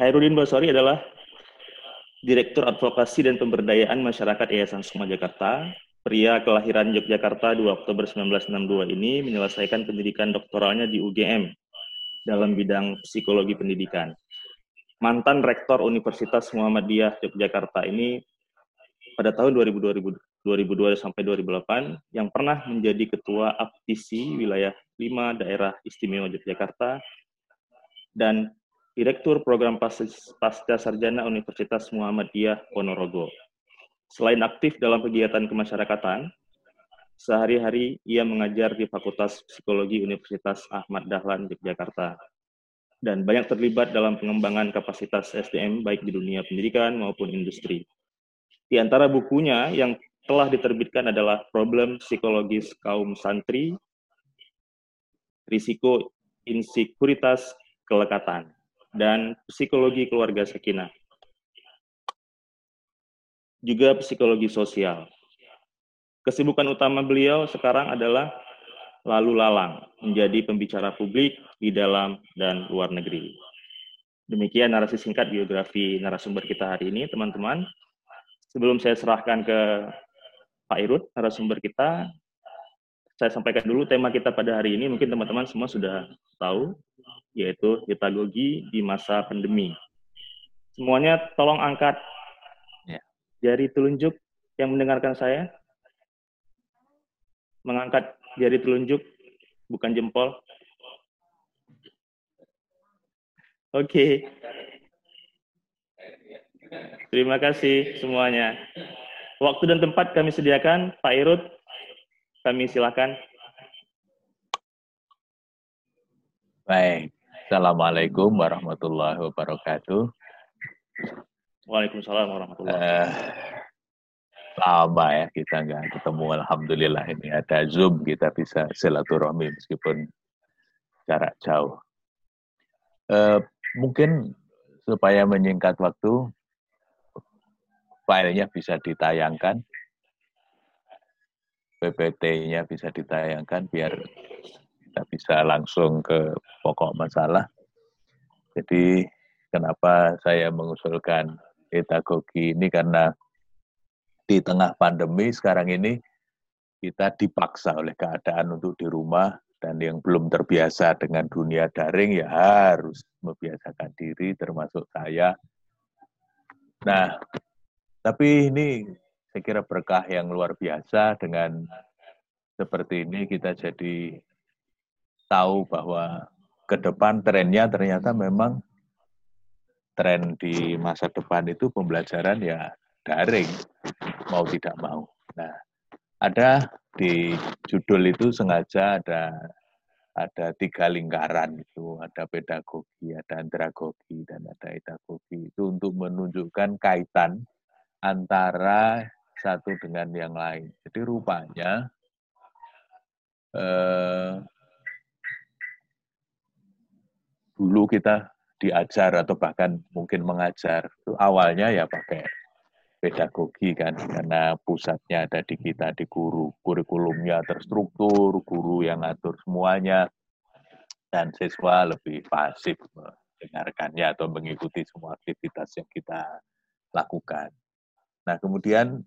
Hairudin Basori adalah Direktur Advokasi dan Pemberdayaan Masyarakat Yayasan Sukma Jakarta. Pria kelahiran Yogyakarta 2 Oktober 1962 ini menyelesaikan pendidikan doktoralnya di UGM dalam bidang psikologi pendidikan. Mantan Rektor Universitas Muhammadiyah Yogyakarta ini pada tahun 2000, 2002 sampai 2008 yang pernah menjadi ketua APTISI wilayah 5 daerah istimewa Yogyakarta dan Direktur Program Pasca Sarjana Universitas Muhammadiyah Ponorogo. Selain aktif dalam kegiatan kemasyarakatan, sehari-hari ia mengajar di Fakultas Psikologi Universitas Ahmad Dahlan Yogyakarta dan banyak terlibat dalam pengembangan kapasitas SDM baik di dunia pendidikan maupun industri. Di antara bukunya yang telah diterbitkan adalah Problem Psikologis Kaum Santri, Risiko Insekuritas Kelekatan, dan Psikologi Keluarga Sakinah juga psikologi sosial. Kesibukan utama beliau sekarang adalah lalu lalang, menjadi pembicara publik di dalam dan luar negeri. Demikian narasi singkat biografi narasumber kita hari ini, teman-teman. Sebelum saya serahkan ke Pak Irut, narasumber kita, saya sampaikan dulu tema kita pada hari ini, mungkin teman-teman semua sudah tahu, yaitu pedagogi di masa pandemi. Semuanya tolong angkat jari telunjuk yang mendengarkan saya? Mengangkat jari telunjuk, bukan jempol. Oke. Okay. Terima kasih semuanya. Waktu dan tempat kami sediakan. Pak Irut, kami silakan. Baik. Assalamualaikum warahmatullahi wabarakatuh. Waalaikumsalam warahmatullahi wabarakatuh. Uh, lama ya kita nggak ketemu. Alhamdulillah ini ada Zoom kita bisa silaturahmi meskipun jarak jauh. Uh, mungkin supaya menyingkat waktu, filenya bisa ditayangkan, PPT-nya bisa ditayangkan biar kita bisa langsung ke pokok masalah. Jadi kenapa saya mengusulkan pedagogi ini karena di tengah pandemi sekarang ini kita dipaksa oleh keadaan untuk di rumah dan yang belum terbiasa dengan dunia daring ya harus membiasakan diri termasuk saya. Nah, tapi ini saya kira berkah yang luar biasa dengan seperti ini kita jadi tahu bahwa ke depan trennya ternyata memang tren di masa depan itu pembelajaran ya daring, mau tidak mau. Nah, ada di judul itu sengaja ada ada tiga lingkaran itu, ada pedagogi, ada andragogi, dan ada edagogi. Itu untuk menunjukkan kaitan antara satu dengan yang lain. Jadi rupanya eh, dulu kita diajar atau bahkan mungkin mengajar itu awalnya ya pakai pedagogi kan karena pusatnya ada di kita di guru kurikulumnya terstruktur guru yang ngatur semuanya dan siswa lebih pasif mendengarkannya atau mengikuti semua aktivitas yang kita lakukan. Nah kemudian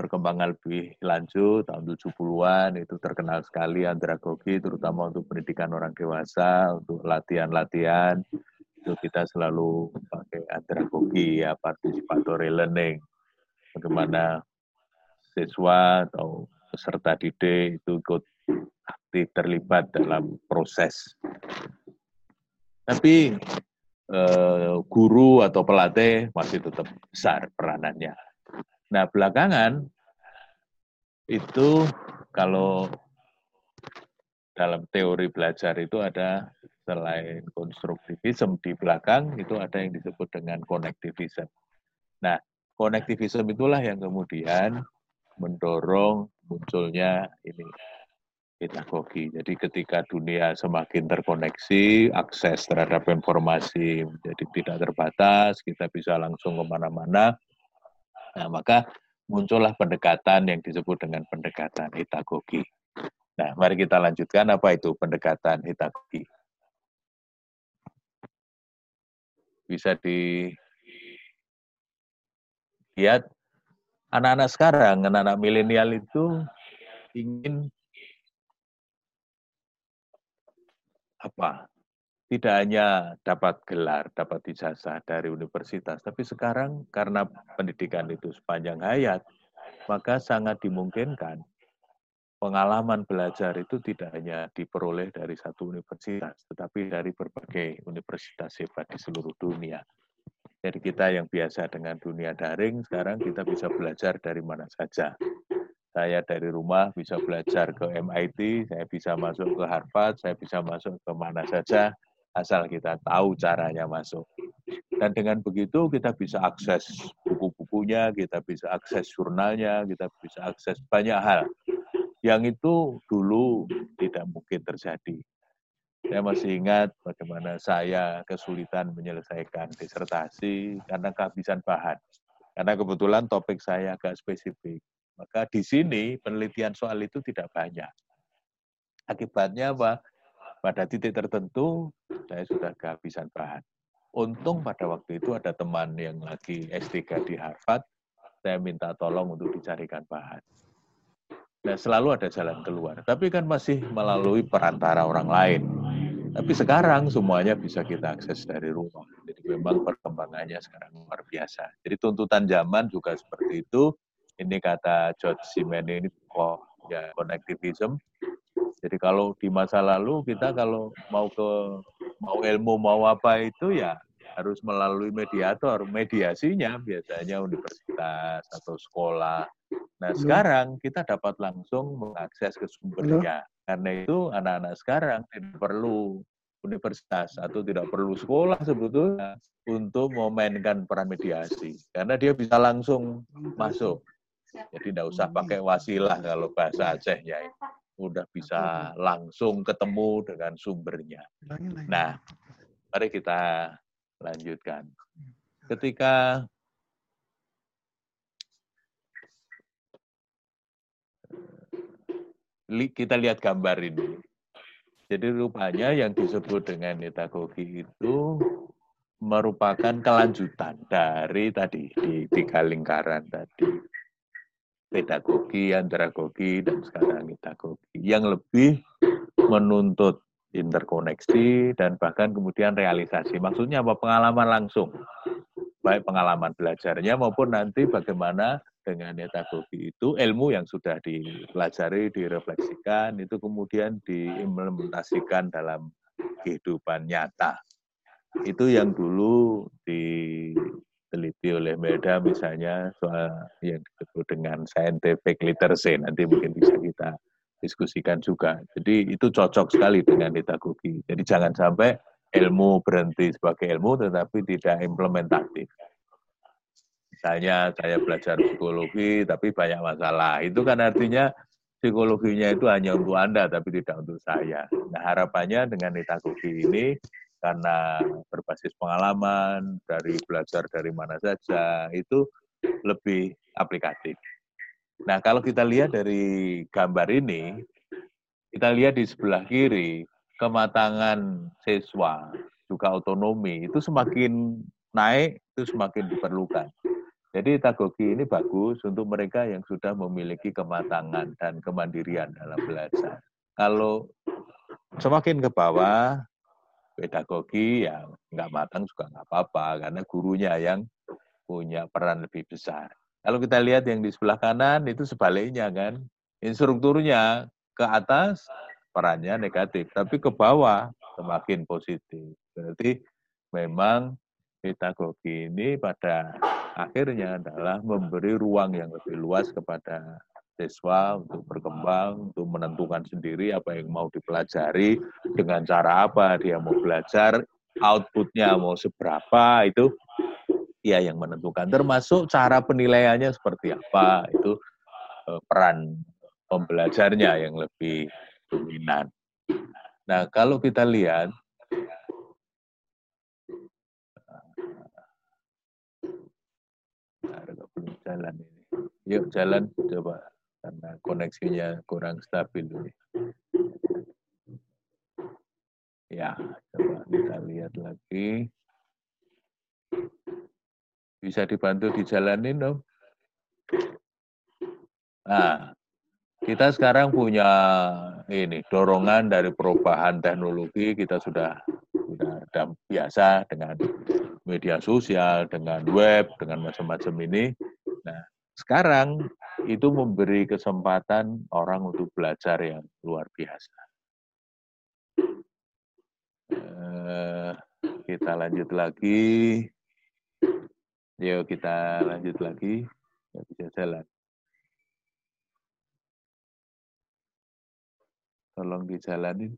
perkembangan lebih lanjut tahun 70-an itu terkenal sekali andragogi terutama untuk pendidikan orang dewasa untuk latihan-latihan itu kita selalu pakai andragogi ya participatory learning bagaimana siswa atau peserta didik itu ikut aktif terlibat dalam proses. Tapi eh, guru atau pelatih masih tetap besar peranannya nah belakangan itu kalau dalam teori belajar itu ada selain konstruktivisme di belakang itu ada yang disebut dengan konektivisme. Nah, konektivisme itulah yang kemudian mendorong munculnya ini pedagogi. Jadi ketika dunia semakin terkoneksi, akses terhadap informasi menjadi tidak terbatas, kita bisa langsung ke mana-mana, nah maka muncullah pendekatan yang disebut dengan pendekatan pedagogi. Nah, mari kita lanjutkan apa itu pendekatan pedagogi. bisa dilihat anak-anak sekarang, anak-anak milenial itu ingin apa? Tidak hanya dapat gelar, dapat ijazah dari universitas, tapi sekarang karena pendidikan itu sepanjang hayat, maka sangat dimungkinkan pengalaman belajar itu tidak hanya diperoleh dari satu universitas, tetapi dari berbagai universitas hebat di seluruh dunia. Jadi kita yang biasa dengan dunia daring, sekarang kita bisa belajar dari mana saja. Saya dari rumah bisa belajar ke MIT, saya bisa masuk ke Harvard, saya bisa masuk ke mana saja, asal kita tahu caranya masuk. Dan dengan begitu kita bisa akses buku-bukunya, kita bisa akses jurnalnya, kita bisa akses banyak hal. Yang itu dulu tidak mungkin terjadi. Saya masih ingat bagaimana saya kesulitan menyelesaikan disertasi karena kehabisan bahan. Karena kebetulan topik saya agak spesifik. Maka di sini penelitian soal itu tidak banyak. Akibatnya apa? Pada titik tertentu saya sudah kehabisan bahan. Untung pada waktu itu ada teman yang lagi S3 di Harvard, saya minta tolong untuk dicarikan bahan. Nah, selalu ada jalan keluar. Tapi kan masih melalui perantara orang lain. Tapi sekarang semuanya bisa kita akses dari rumah. Jadi memang perkembangannya sekarang luar biasa. Jadi tuntutan zaman juga seperti itu ini kata George Simen ini ya connectivism. Jadi kalau di masa lalu kita kalau mau ke mau ilmu mau apa itu ya harus melalui mediator. Mediasinya biasanya universitas atau sekolah. Nah sekarang kita dapat langsung mengakses ke sumbernya. Karena itu anak-anak sekarang tidak perlu universitas atau tidak perlu sekolah sebetulnya untuk memainkan peran mediasi. Karena dia bisa langsung masuk jadi tidak usah pakai wasilah kalau bahasa Acehnya. Udah bisa langsung ketemu dengan sumbernya. Nah, mari kita lanjutkan. Ketika kita lihat gambar ini. Jadi rupanya yang disebut dengan netagogi itu merupakan kelanjutan dari tadi di tiga lingkaran tadi pedagogi, andragogi, dan sekarang pedagogi yang lebih menuntut interkoneksi dan bahkan kemudian realisasi. Maksudnya apa? Pengalaman langsung. Baik pengalaman belajarnya maupun nanti bagaimana dengan pedagogi itu ilmu yang sudah dipelajari, direfleksikan, itu kemudian diimplementasikan dalam kehidupan nyata. Itu yang dulu di diteliti oleh Melda misalnya soal yang disebut dengan scientific literacy nanti mungkin bisa kita diskusikan juga. Jadi itu cocok sekali dengan pedagogi. Jadi jangan sampai ilmu berhenti sebagai ilmu tetapi tidak implementatif. Misalnya saya belajar psikologi tapi banyak masalah. Itu kan artinya psikologinya itu hanya untuk Anda tapi tidak untuk saya. Nah harapannya dengan pedagogi ini karena berbasis pengalaman, dari belajar dari mana saja, itu lebih aplikatif. Nah, kalau kita lihat dari gambar ini, kita lihat di sebelah kiri, kematangan siswa, juga otonomi, itu semakin naik, itu semakin diperlukan. Jadi tagogi ini bagus untuk mereka yang sudah memiliki kematangan dan kemandirian dalam belajar. Kalau semakin ke bawah, pedagogi yang nggak matang juga nggak apa-apa karena gurunya yang punya peran lebih besar. Kalau kita lihat yang di sebelah kanan itu sebaliknya kan, instrukturnya ke atas perannya negatif, tapi ke bawah semakin positif. Berarti memang pedagogi ini pada akhirnya adalah memberi ruang yang lebih luas kepada siswa untuk berkembang, untuk menentukan sendiri apa yang mau dipelajari, dengan cara apa dia mau belajar, outputnya mau seberapa, itu dia yang menentukan. Termasuk cara penilaiannya seperti apa, itu eh, peran pembelajarnya yang lebih dominan. Nah, kalau kita lihat, belum jalan ini. Yuk jalan coba karena koneksinya kurang stabil ini. Ya, coba kita lihat lagi. Bisa dibantu dijalanin dong. Nah, kita sekarang punya ini dorongan dari perubahan teknologi kita sudah sudah biasa dengan media sosial, dengan web, dengan macam-macam ini. Nah, sekarang itu memberi kesempatan orang untuk belajar yang luar biasa. Eh, kita lanjut lagi. Yuk kita lanjut lagi. Bisa jalan. Tolong dijalanin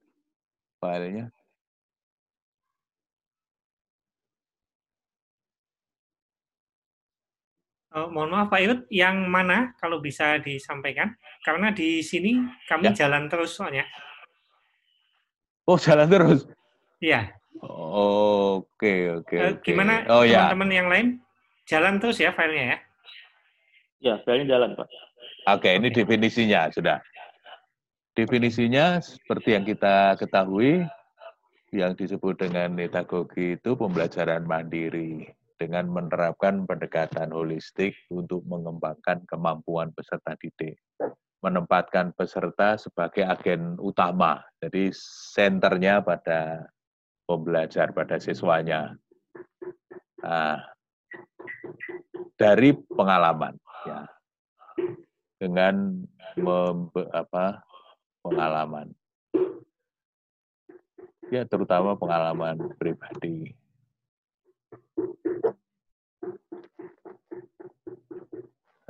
filenya. Uh, mohon maaf Pak Yud, yang mana kalau bisa disampaikan? Karena di sini kami ya. jalan terus soalnya. Oh jalan terus? Iya. Oke oke. Uh, gimana oh, ya. teman-teman ya. yang lain? Jalan terus ya filenya ya? Ya filenya jalan Pak. Oke okay, ini definisinya sudah. Definisinya seperti yang kita ketahui, yang disebut dengan netagogi itu pembelajaran mandiri dengan menerapkan pendekatan holistik untuk mengembangkan kemampuan peserta didik. Menempatkan peserta sebagai agen utama, jadi senternya pada pembelajar, pada siswanya. Nah, dari pengalaman, ya, dengan membe, apa, pengalaman, ya terutama pengalaman pribadi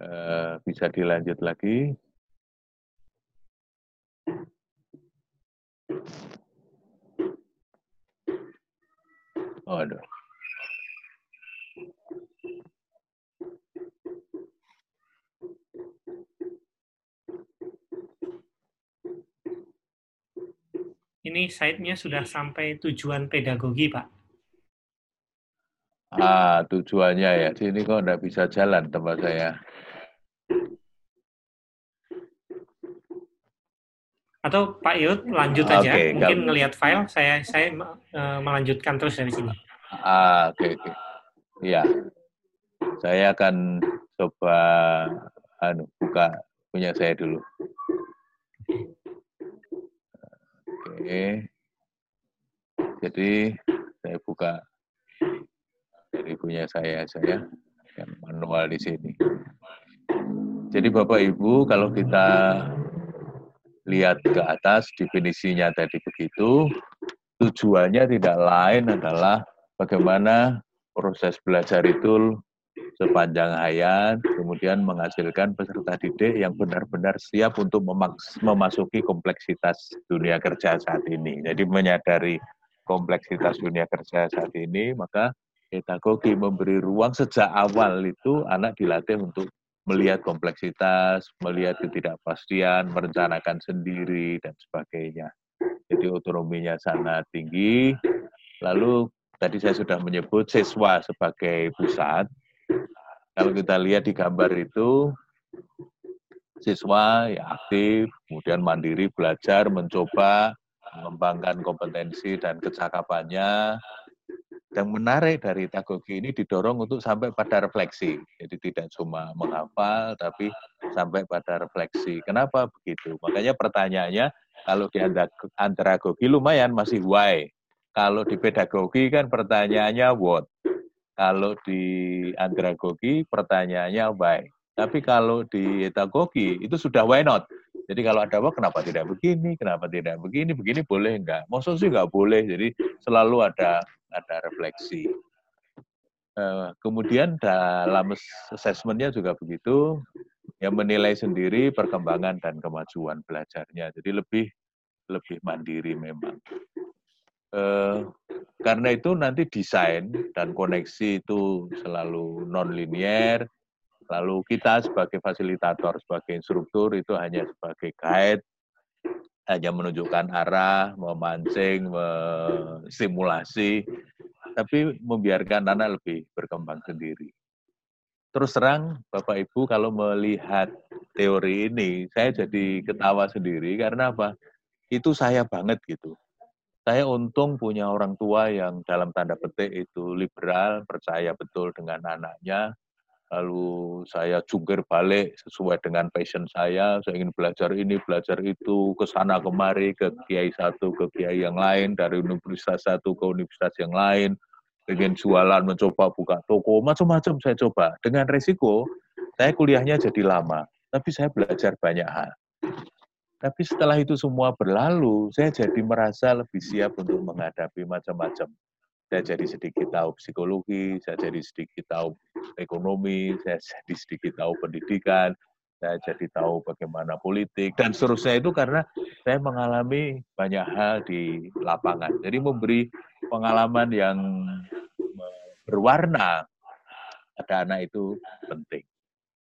Uh, bisa dilanjut lagi. Oh. Ini site-nya sudah sampai tujuan pedagogi, Pak. Ah, tujuannya ya. Sini kok enggak bisa jalan tempat saya. Atau Pak Yud lanjut aja, okay, mungkin ngelihat file, saya saya uh, melanjutkan terus dari sini. Ah, oke okay, oke. Okay. Iya. Saya akan coba anu buka punya saya dulu. Oke. Okay. Jadi saya buka dari punya saya saya yang manual di sini. Jadi Bapak Ibu kalau kita lihat ke atas definisinya tadi begitu, tujuannya tidak lain adalah bagaimana proses belajar itu sepanjang hayat, kemudian menghasilkan peserta didik yang benar-benar siap untuk memasuki kompleksitas dunia kerja saat ini. Jadi menyadari kompleksitas dunia kerja saat ini, maka pedagogi memberi ruang sejak awal itu anak dilatih untuk melihat kompleksitas, melihat ketidakpastian, merencanakan sendiri, dan sebagainya. Jadi otonominya sangat tinggi. Lalu tadi saya sudah menyebut siswa sebagai pusat. Kalau kita lihat di gambar itu, siswa ya aktif, kemudian mandiri belajar, mencoba, mengembangkan kompetensi dan kecakapannya, yang menarik dari tagogi ini didorong untuk sampai pada refleksi. Jadi tidak cuma menghafal, tapi sampai pada refleksi. Kenapa begitu? Makanya pertanyaannya, kalau di andragogi lumayan masih why. Kalau di pedagogi kan pertanyaannya what. Kalau di andragogi pertanyaannya why. Tapi kalau di etagogi itu sudah why not. Jadi kalau ada apa, kenapa tidak begini, kenapa tidak begini, begini boleh enggak? Maksudnya sih enggak boleh. Jadi selalu ada ada refleksi. Eh, kemudian dalam assessmentnya juga begitu, yang menilai sendiri perkembangan dan kemajuan belajarnya. Jadi lebih lebih mandiri memang. Eh, karena itu nanti desain dan koneksi itu selalu non linear. Lalu kita sebagai fasilitator, sebagai instruktur itu hanya sebagai guide, hanya menunjukkan arah, memancing, simulasi, tapi membiarkan anak lebih berkembang sendiri. Terus terang, Bapak Ibu, kalau melihat teori ini, saya jadi ketawa sendiri karena apa? Itu saya banget gitu. saya untung punya orang tua yang dalam tanda petik itu liberal, percaya betul dengan anaknya. Lalu saya jungkir balik sesuai dengan passion saya. Saya ingin belajar ini, belajar itu, ke sana kemari, ke kiai satu, ke kiai yang lain, dari universitas satu ke universitas yang lain. Ingin jualan, mencoba buka toko, macam-macam saya coba. Dengan resiko, saya kuliahnya jadi lama. Tapi saya belajar banyak hal. Tapi setelah itu semua berlalu, saya jadi merasa lebih siap untuk menghadapi macam-macam. Saya jadi sedikit tahu psikologi, saya jadi sedikit tahu ekonomi, saya jadi sedikit tahu pendidikan, saya jadi tahu bagaimana politik, dan seterusnya itu karena saya mengalami banyak hal di lapangan. Jadi memberi pengalaman yang berwarna pada anak itu penting.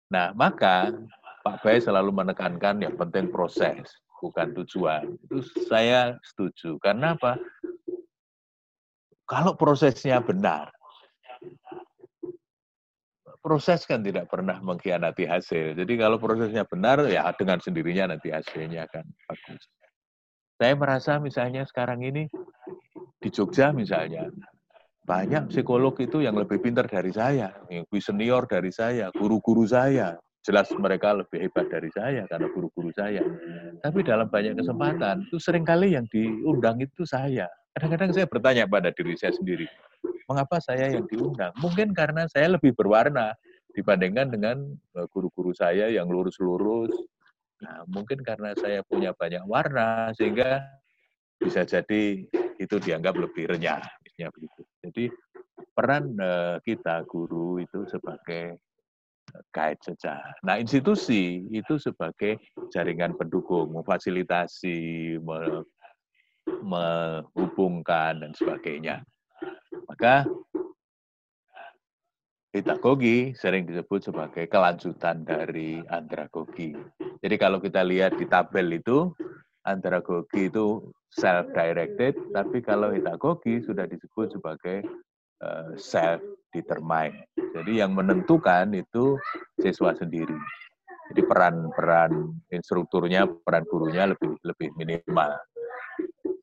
Nah, maka Pak Bay selalu menekankan yang penting proses, bukan tujuan. Itu saya setuju. Karena apa? Kalau prosesnya benar, proses kan tidak pernah mengkhianati hasil. Jadi kalau prosesnya benar, ya dengan sendirinya nanti hasilnya akan bagus. Saya merasa misalnya sekarang ini di Jogja misalnya, banyak psikolog itu yang lebih pintar dari saya, yang lebih senior dari saya, guru-guru saya, jelas mereka lebih hebat dari saya karena guru-guru saya. Tapi dalam banyak kesempatan itu sering kali yang diundang itu saya. Kadang-kadang saya bertanya pada diri saya sendiri, mengapa saya yang diundang? Mungkin karena saya lebih berwarna dibandingkan dengan eh, guru-guru saya yang lurus-lurus. Nah, mungkin karena saya punya banyak warna sehingga bisa jadi itu dianggap lebih renyah, begitu. Jadi peran eh, kita guru itu sebagai kait saja. Nah, institusi itu sebagai jaringan pendukung, memfasilitasi, menghubungkan dan sebagainya. Maka pedagogi sering disebut sebagai kelanjutan dari andragogi. Jadi kalau kita lihat di tabel itu, andragogi itu self-directed, tapi kalau pedagogi sudah disebut sebagai uh, self-determined. Jadi yang menentukan itu siswa sendiri. Jadi peran-peran instrukturnya, peran gurunya lebih lebih minimal.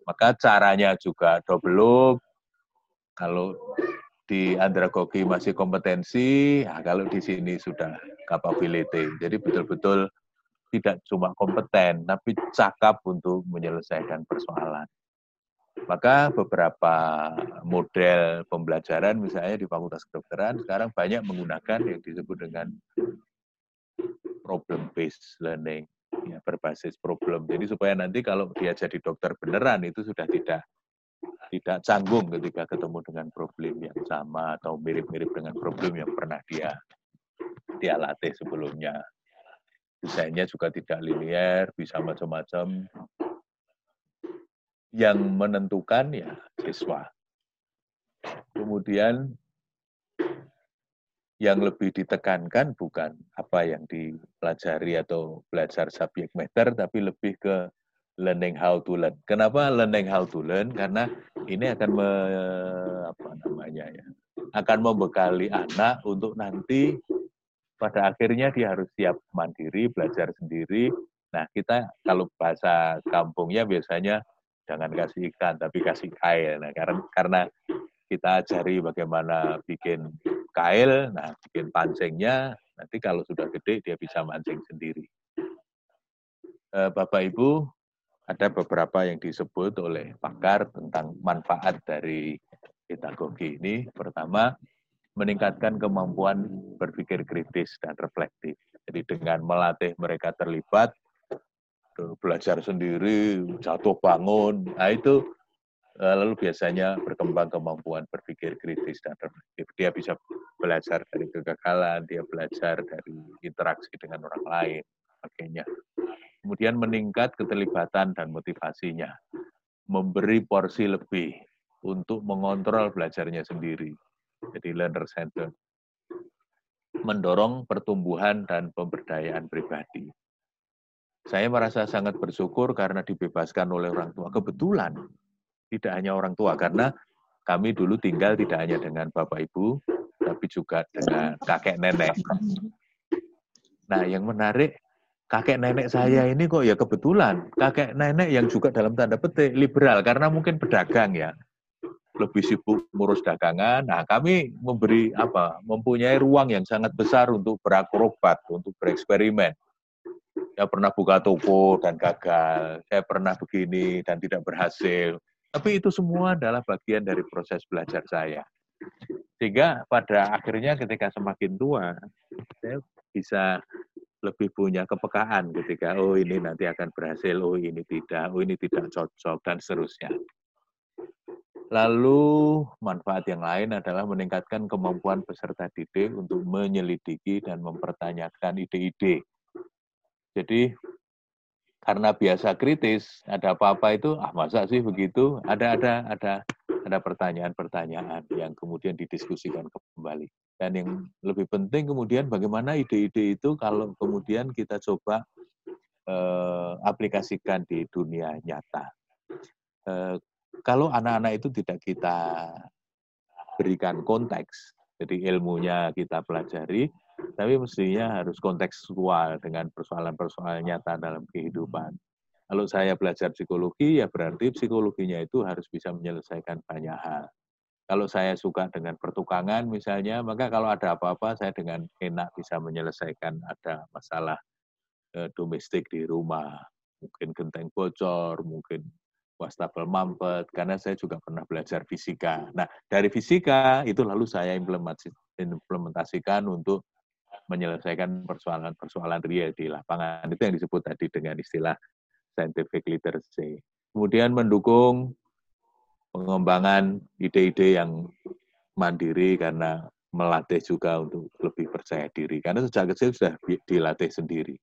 Maka caranya juga double Kalau di andragogi masih kompetensi, ya kalau di sini sudah capability. Jadi betul-betul tidak cuma kompeten, tapi cakap untuk menyelesaikan persoalan. Maka beberapa model pembelajaran misalnya di Fakultas Kedokteran sekarang banyak menggunakan yang disebut dengan problem based learning ya berbasis problem. Jadi supaya nanti kalau dia jadi dokter beneran itu sudah tidak tidak canggung ketika ketemu dengan problem yang sama atau mirip-mirip dengan problem yang pernah dia dia latih sebelumnya. Desainnya juga tidak linear, bisa macam-macam yang menentukan ya siswa. Kemudian yang lebih ditekankan bukan apa yang dipelajari atau belajar subjek matter, tapi lebih ke learning how to learn. Kenapa learning how to learn? Karena ini akan me, apa namanya ya, akan membekali anak untuk nanti pada akhirnya dia harus siap mandiri, belajar sendiri. Nah kita kalau bahasa kampungnya biasanya jangan kasih ikan tapi kasih kail. Nah, karena karena kita ajari bagaimana bikin kail, nah bikin pancingnya, nanti kalau sudah gede dia bisa mancing sendiri. Eh, Bapak Ibu, ada beberapa yang disebut oleh pakar tentang manfaat dari pedagogi ini. Pertama, meningkatkan kemampuan berpikir kritis dan reflektif. Jadi dengan melatih mereka terlibat belajar sendiri, jatuh bangun. Nah itu lalu biasanya berkembang kemampuan berpikir kritis dan reflektif. Dia bisa belajar dari kegagalan, dia belajar dari interaksi dengan orang lain, sebagainya. Kemudian meningkat keterlibatan dan motivasinya, memberi porsi lebih untuk mengontrol belajarnya sendiri. Jadi learner center. Mendorong pertumbuhan dan pemberdayaan pribadi saya merasa sangat bersyukur karena dibebaskan oleh orang tua. Kebetulan tidak hanya orang tua, karena kami dulu tinggal tidak hanya dengan bapak ibu, tapi juga dengan kakek nenek. Nah, yang menarik kakek nenek saya ini kok ya kebetulan kakek nenek yang juga dalam tanda petik liberal karena mungkin pedagang ya lebih sibuk ngurus dagangan. Nah, kami memberi apa? Mempunyai ruang yang sangat besar untuk berakrobat, untuk bereksperimen. Saya pernah buka toko dan gagal. Saya pernah begini dan tidak berhasil. Tapi itu semua adalah bagian dari proses belajar saya. Sehingga pada akhirnya ketika semakin tua, saya bisa lebih punya kepekaan ketika oh ini nanti akan berhasil, oh ini tidak, oh ini tidak cocok dan seterusnya. Lalu manfaat yang lain adalah meningkatkan kemampuan peserta didik untuk menyelidiki dan mempertanyakan ide-ide. Jadi karena biasa kritis, ada apa-apa itu, ah masa sih begitu? Ada ada ada ada pertanyaan-pertanyaan yang kemudian didiskusikan kembali. Dan yang lebih penting kemudian bagaimana ide-ide itu kalau kemudian kita coba eh, aplikasikan di dunia nyata. Eh, kalau anak-anak itu tidak kita berikan konteks, jadi ilmunya kita pelajari, tapi mestinya harus kontekstual dengan persoalan-persoalan nyata dalam kehidupan. Kalau saya belajar psikologi, ya berarti psikologinya itu harus bisa menyelesaikan banyak hal. Kalau saya suka dengan pertukangan misalnya, maka kalau ada apa-apa saya dengan enak bisa menyelesaikan ada masalah eh, domestik di rumah, mungkin genteng bocor, mungkin wastafel mampet, karena saya juga pernah belajar fisika. Nah, dari fisika itu lalu saya implementasikan untuk menyelesaikan persoalan-persoalan real di lapangan. Itu yang disebut tadi dengan istilah scientific literacy. Kemudian mendukung pengembangan ide-ide yang mandiri karena melatih juga untuk lebih percaya diri. Karena sejak kecil sudah dilatih sendiri.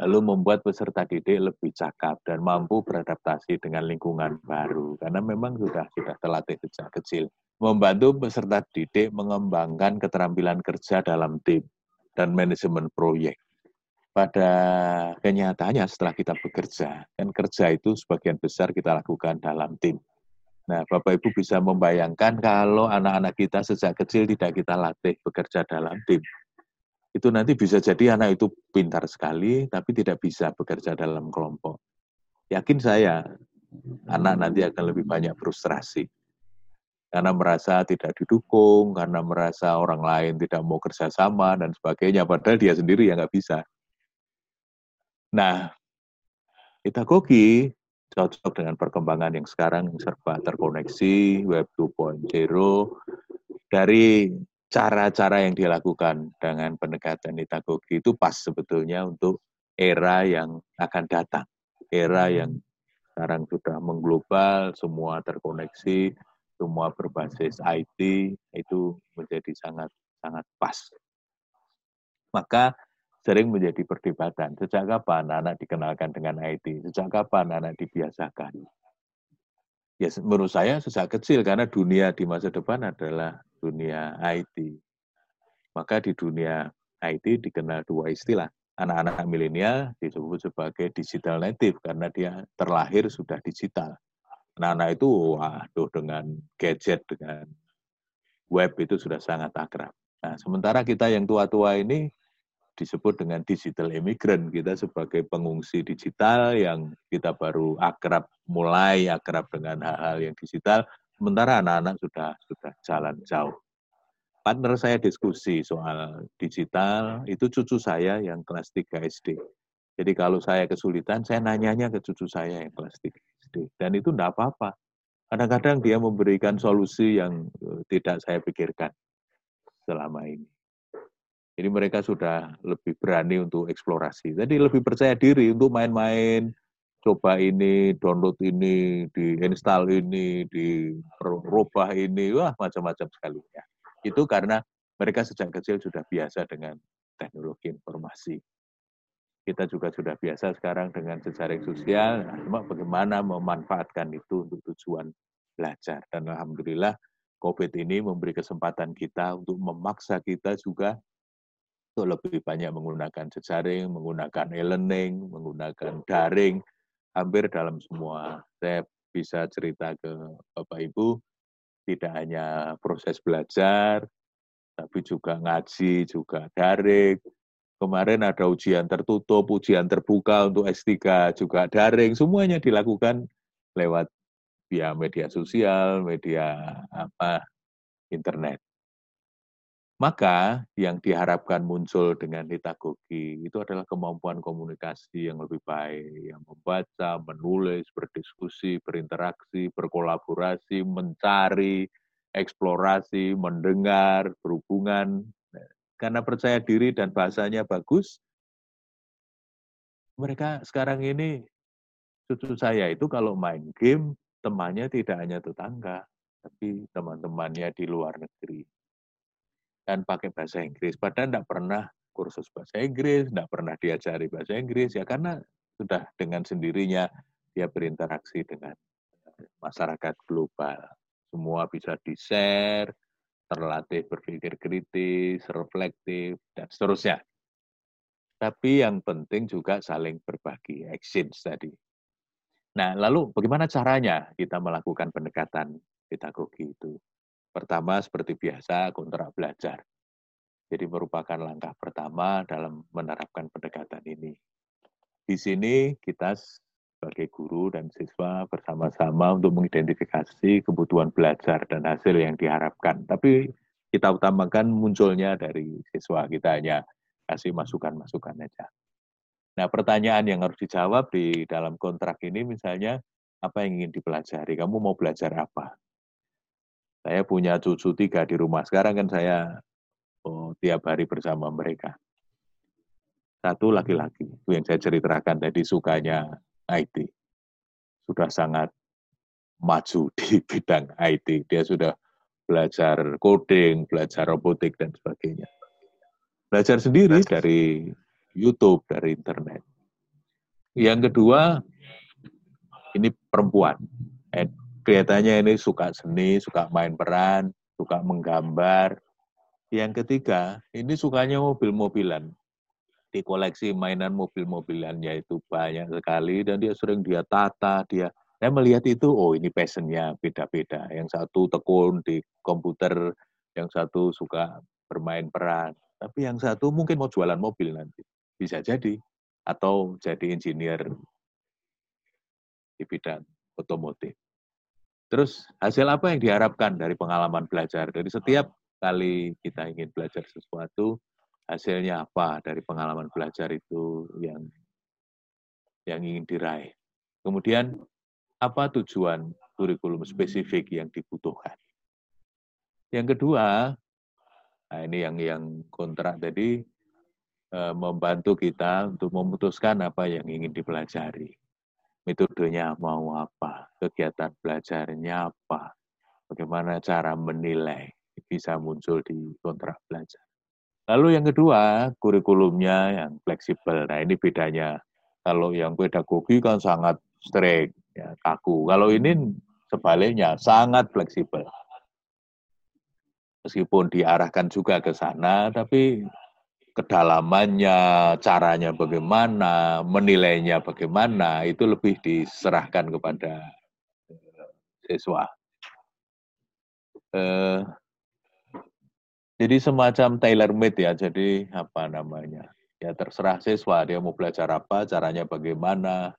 Lalu membuat peserta didik lebih cakap dan mampu beradaptasi dengan lingkungan baru. Karena memang sudah sudah terlatih sejak kecil. Membantu peserta didik mengembangkan keterampilan kerja dalam tim dan manajemen proyek pada kenyataannya setelah kita bekerja, kan kerja itu sebagian besar kita lakukan dalam tim. Nah, Bapak Ibu bisa membayangkan kalau anak-anak kita sejak kecil tidak kita latih bekerja dalam tim. Itu nanti bisa jadi anak itu pintar sekali, tapi tidak bisa bekerja dalam kelompok. Yakin saya, anak nanti akan lebih banyak frustrasi. Karena merasa tidak didukung, karena merasa orang lain tidak mau kerjasama, dan sebagainya. Padahal dia sendiri yang nggak bisa. Nah, Itagogi cocok dengan perkembangan yang sekarang serba terkoneksi, Web 2.0, dari cara-cara yang dilakukan dengan pendekatan Itagogi itu pas sebetulnya untuk era yang akan datang. Era yang sekarang sudah mengglobal, semua terkoneksi, semua berbasis IT, itu menjadi sangat sangat pas. Maka sering menjadi perdebatan. Sejak kapan anak dikenalkan dengan IT? Sejak kapan anak dibiasakan? Ya menurut saya sejak kecil karena dunia di masa depan adalah dunia IT. Maka di dunia IT dikenal dua istilah. Anak-anak milenial disebut sebagai digital native karena dia terlahir sudah digital. Anak-anak itu waduh dengan gadget, dengan web itu sudah sangat akrab. Nah, sementara kita yang tua-tua ini disebut dengan digital immigrant kita sebagai pengungsi digital yang kita baru akrab mulai akrab dengan hal-hal yang digital sementara anak-anak sudah sudah jalan jauh. Partner saya diskusi soal digital itu cucu saya yang kelas 3 SD jadi kalau saya kesulitan saya nanyanya ke cucu saya yang kelas 3 SD dan itu tidak apa-apa kadang-kadang dia memberikan solusi yang eh, tidak saya pikirkan selama ini jadi mereka sudah lebih berani untuk eksplorasi. Jadi lebih percaya diri untuk main-main, coba ini, download ini, diinstal ini, dirubah ini, wah macam-macam sekali. Ya. Itu karena mereka sejak kecil sudah biasa dengan teknologi informasi. Kita juga sudah biasa sekarang dengan jejaring sosial, nah, cuma bagaimana memanfaatkan itu untuk tujuan belajar. Dan Alhamdulillah COVID ini memberi kesempatan kita untuk memaksa kita juga itu lebih banyak menggunakan jejaring, menggunakan e-learning, menggunakan daring, hampir dalam semua. Saya bisa cerita ke Bapak Ibu, tidak hanya proses belajar, tapi juga ngaji, juga daring, Kemarin ada ujian tertutup, ujian terbuka untuk S3 juga daring, semuanya dilakukan lewat via media sosial, media apa internet. Maka yang diharapkan muncul dengan hitagogi itu adalah kemampuan komunikasi yang lebih baik, yang membaca, menulis, berdiskusi, berinteraksi, berkolaborasi, mencari, eksplorasi, mendengar, berhubungan karena percaya diri dan bahasanya bagus, mereka sekarang ini cucu saya itu kalau main game temannya tidak hanya tetangga, tapi teman-temannya di luar negeri. Dan pakai bahasa Inggris, padahal tidak pernah kursus bahasa Inggris, tidak pernah diajari bahasa Inggris, ya karena sudah dengan sendirinya dia berinteraksi dengan masyarakat global. Semua bisa di-share, terlatih berpikir kritis, reflektif, dan seterusnya. Tapi yang penting juga saling berbagi, exchange tadi. Nah, lalu bagaimana caranya kita melakukan pendekatan pedagogi itu? Pertama, seperti biasa, kontrak belajar. Jadi merupakan langkah pertama dalam menerapkan pendekatan ini. Di sini kita sebagai guru dan siswa bersama-sama untuk mengidentifikasi kebutuhan belajar dan hasil yang diharapkan. Tapi kita utamakan munculnya dari siswa, kita hanya kasih masukan-masukan saja. Nah, pertanyaan yang harus dijawab di dalam kontrak ini misalnya, apa yang ingin dipelajari? Kamu mau belajar apa? Saya punya cucu tiga di rumah. Sekarang kan saya oh, tiap hari bersama mereka. Satu laki-laki, itu yang saya ceritakan tadi sukanya IT. Sudah sangat maju di bidang IT. Dia sudah belajar coding, belajar robotik, dan sebagainya. Belajar sendiri dari YouTube, dari internet. Yang kedua, ini perempuan. Eh, kelihatannya ini suka seni, suka main peran, suka menggambar. Yang ketiga, ini sukanya mobil-mobilan di koleksi mainan mobil-mobilannya itu banyak sekali dan dia sering dia tata, dia saya melihat itu oh ini passionnya beda-beda. Yang satu tekun di komputer, yang satu suka bermain peran, tapi yang satu mungkin mau jualan mobil nanti. Bisa jadi atau jadi engineer di bidang otomotif. Terus hasil apa yang diharapkan dari pengalaman belajar? Dari setiap kali kita ingin belajar sesuatu, hasilnya apa dari pengalaman belajar itu yang yang ingin diraih. Kemudian apa tujuan kurikulum spesifik yang dibutuhkan. Yang kedua, nah ini yang yang kontrak tadi eh, membantu kita untuk memutuskan apa yang ingin dipelajari. Metodenya mau apa, kegiatan belajarnya apa, bagaimana cara menilai bisa muncul di kontrak belajar. Lalu yang kedua, kurikulumnya yang fleksibel. Nah ini bedanya. Kalau yang pedagogi kan sangat strict, ya, kaku. Kalau ini sebaliknya, sangat fleksibel. Meskipun diarahkan juga ke sana, tapi kedalamannya, caranya bagaimana, menilainya bagaimana, itu lebih diserahkan kepada eh, siswa. Eh, jadi semacam tailor made ya, jadi apa namanya? Ya terserah siswa dia mau belajar apa, caranya bagaimana.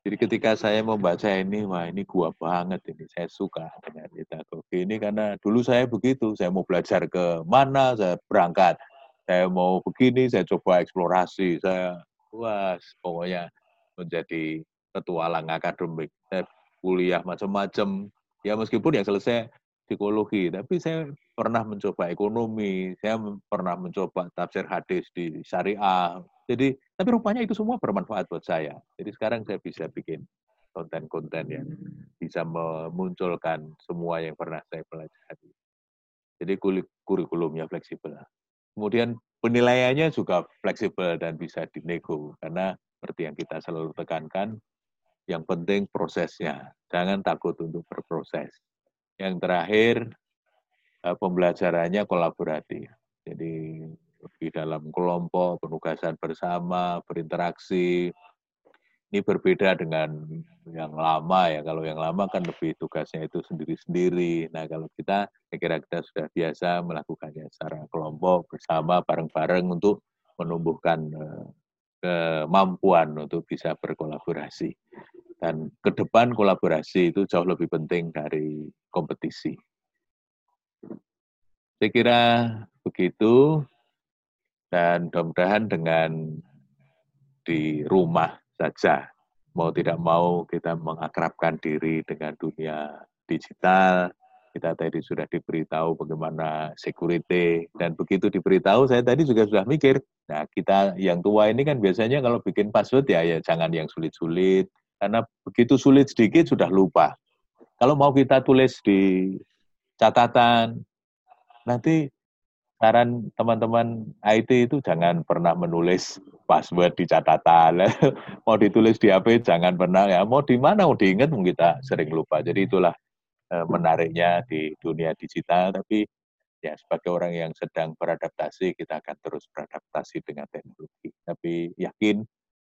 Jadi ketika saya membaca ini, wah ini gua banget ini, saya suka dengan pedagogi ini karena dulu saya begitu, saya mau belajar ke mana, saya berangkat. Saya mau begini, saya coba eksplorasi, saya wah pokoknya menjadi petualang akademik. Saya kuliah macam-macam, ya meskipun yang selesai psikologi, tapi saya pernah mencoba ekonomi, saya pernah mencoba tafsir hadis di syariah. Jadi, tapi rupanya itu semua bermanfaat buat saya. Jadi sekarang saya bisa bikin konten-konten yang bisa memunculkan semua yang pernah saya pelajari. Jadi kurikulumnya fleksibel. Kemudian penilaiannya juga fleksibel dan bisa dinego karena seperti yang kita selalu tekankan, yang penting prosesnya. Jangan takut untuk berproses. Yang terakhir, Eh, pembelajarannya kolaboratif. Jadi di dalam kelompok, penugasan bersama, berinteraksi. Ini berbeda dengan yang lama ya. Kalau yang lama kan lebih tugasnya itu sendiri-sendiri. Nah kalau kita, saya kira kita sudah biasa melakukannya secara kelompok, bersama, bareng-bareng untuk menumbuhkan uh, kemampuan untuk bisa berkolaborasi. Dan ke depan kolaborasi itu jauh lebih penting dari kompetisi. Saya kira begitu, dan mudah-mudahan dengan di rumah saja, mau tidak mau kita mengakrabkan diri dengan dunia digital, kita tadi sudah diberitahu bagaimana security. Dan begitu diberitahu saya tadi juga sudah mikir. Nah kita yang tua ini kan biasanya kalau bikin password ya ya jangan yang sulit-sulit karena begitu sulit sedikit sudah lupa. Kalau mau kita tulis di catatan, nanti saran teman-teman IT itu jangan pernah menulis password di catatan. mau ditulis di HP jangan pernah ya. Mau di mana mau diingat kita sering lupa. Jadi itulah eh, menariknya di dunia digital. Tapi ya sebagai orang yang sedang beradaptasi kita akan terus beradaptasi dengan teknologi. Tapi yakin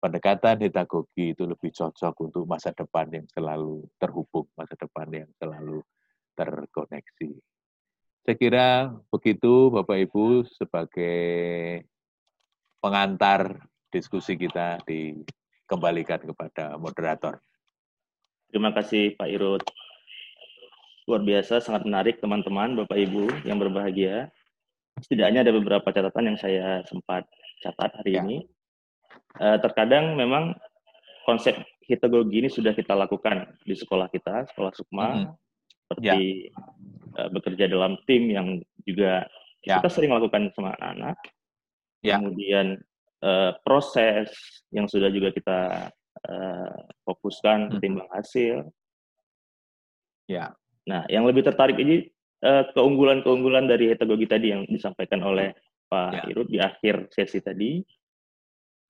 pendekatan pedagogi itu lebih cocok untuk masa depan yang selalu terhubung, masa depan yang selalu terkoneksi. Saya kira begitu Bapak Ibu sebagai pengantar diskusi kita dikembalikan kepada moderator. Terima kasih Pak Irut. Luar biasa, sangat menarik teman-teman, Bapak Ibu yang berbahagia. Setidaknya ada beberapa catatan yang saya sempat catat hari ya. ini uh, terkadang memang konsep hitagogi ini sudah kita lakukan di sekolah kita, sekolah Sukma, mm -hmm. seperti yeah. uh, bekerja dalam tim yang juga yeah. kita sering lakukan sama anak-anak. Yeah. Kemudian uh, proses yang sudah juga kita uh, fokuskan mm -hmm. hasil. Ya. Nah, yang lebih tertarik ini keunggulan-keunggulan dari hitagogi tadi yang disampaikan oleh Pak ya. Irut di akhir sesi tadi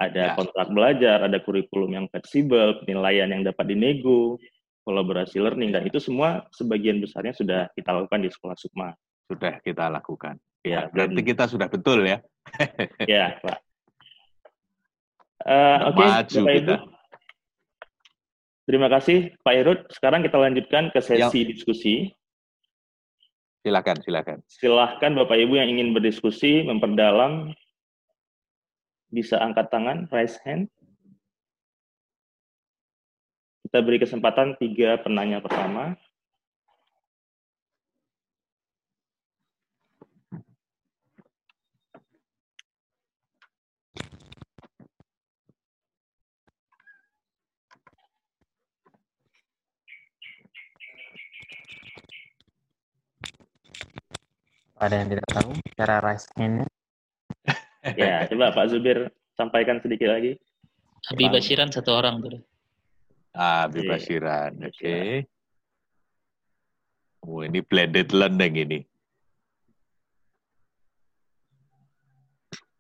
ada ya. kontrak belajar, ada kurikulum yang fleksibel, penilaian yang dapat dinego, kolaborasi learning, dan itu semua sebagian besarnya sudah kita lakukan di sekolah Sukma. Sudah kita lakukan. Ya, berarti kita sudah betul ya. ya, Pak. Uh, Oke, okay, Bapak Ibu. Terima kasih Pak Irut. Sekarang kita lanjutkan ke sesi yang... diskusi. Silakan, silakan. Silakan Bapak Ibu yang ingin berdiskusi, memperdalam bisa angkat tangan, raise hand. Kita beri kesempatan tiga penanya pertama. Ada yang tidak tahu cara raise hand ya, coba Pak Zubir sampaikan sedikit lagi. Abi Basiran satu orang tuh. Ah, Abi iya. Basiran, oke. Okay. Oh, ini blended learning ini.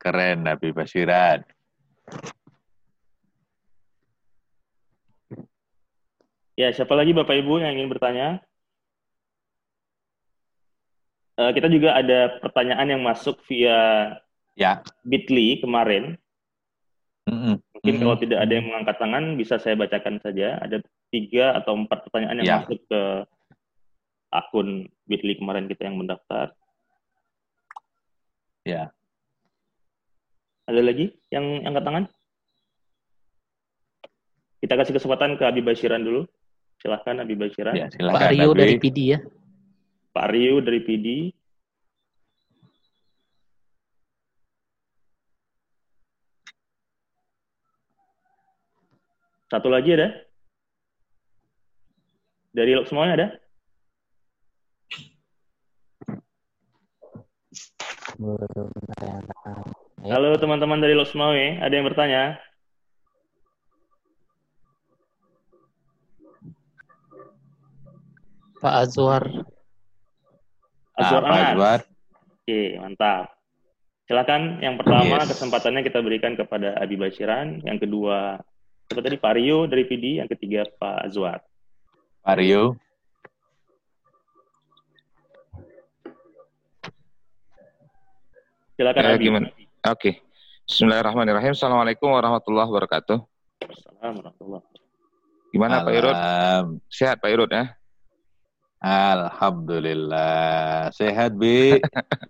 Keren, Abi Basiran. Ya, siapa lagi Bapak Ibu yang ingin bertanya? Uh, kita juga ada pertanyaan yang masuk via ya. Bitly kemarin. Mm-hmm. Mungkin mm-hmm. kalau tidak ada yang mengangkat tangan, bisa saya bacakan saja. Ada tiga atau empat pertanyaan yang ya. masuk ke akun Bitly kemarin kita yang mendaftar. Ya. Ada lagi yang angkat tangan? Kita kasih kesempatan ke Abi Bashiran dulu. Silahkan Abi Bashiran. Ya, silahkan, Pak Rio dari PD ya. Pak Rio dari PD. Satu lagi ada? Dari semuanya ada? Halo teman-teman dari Lok Semawe, ada yang bertanya? Pak Azwar. Azwar Pak Azwar. Oke, mantap. Silakan yang pertama yes. kesempatannya kita berikan kepada Abi Bashiran, yang kedua Siapa tadi Pak Rio dari PD, yang ketiga Pak Azwar. Pak Rio. Silakan ya? Oke. Okay. Bismillahirrahmanirrahim. Assalamualaikum warahmatullahi wabarakatuh. Assalamualaikum Gimana Pak Irut? Sehat Pak Irut ya? Alhamdulillah. Sehat, Bi.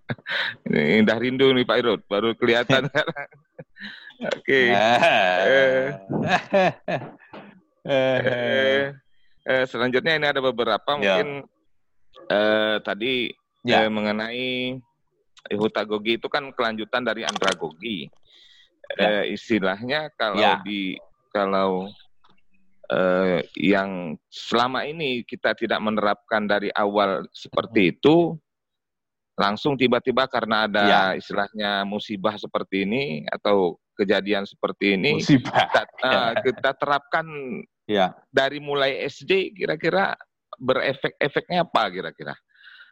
Ini indah rindu nih Pak Irut. Baru kelihatan. Oke. Eh, eh, eh, selanjutnya ini ada beberapa ya. mungkin eh, tadi ya. eh, mengenai hutagogi itu kan kelanjutan dari andragogi. Ya. Eh, istilahnya kalau ya. di kalau eh, yang selama ini kita tidak menerapkan dari awal seperti itu, langsung tiba-tiba karena ada ya. istilahnya musibah seperti ini atau kejadian seperti ini musibah. Kita, uh, kita terapkan ya. dari mulai SD kira-kira berefek-efeknya apa kira-kira?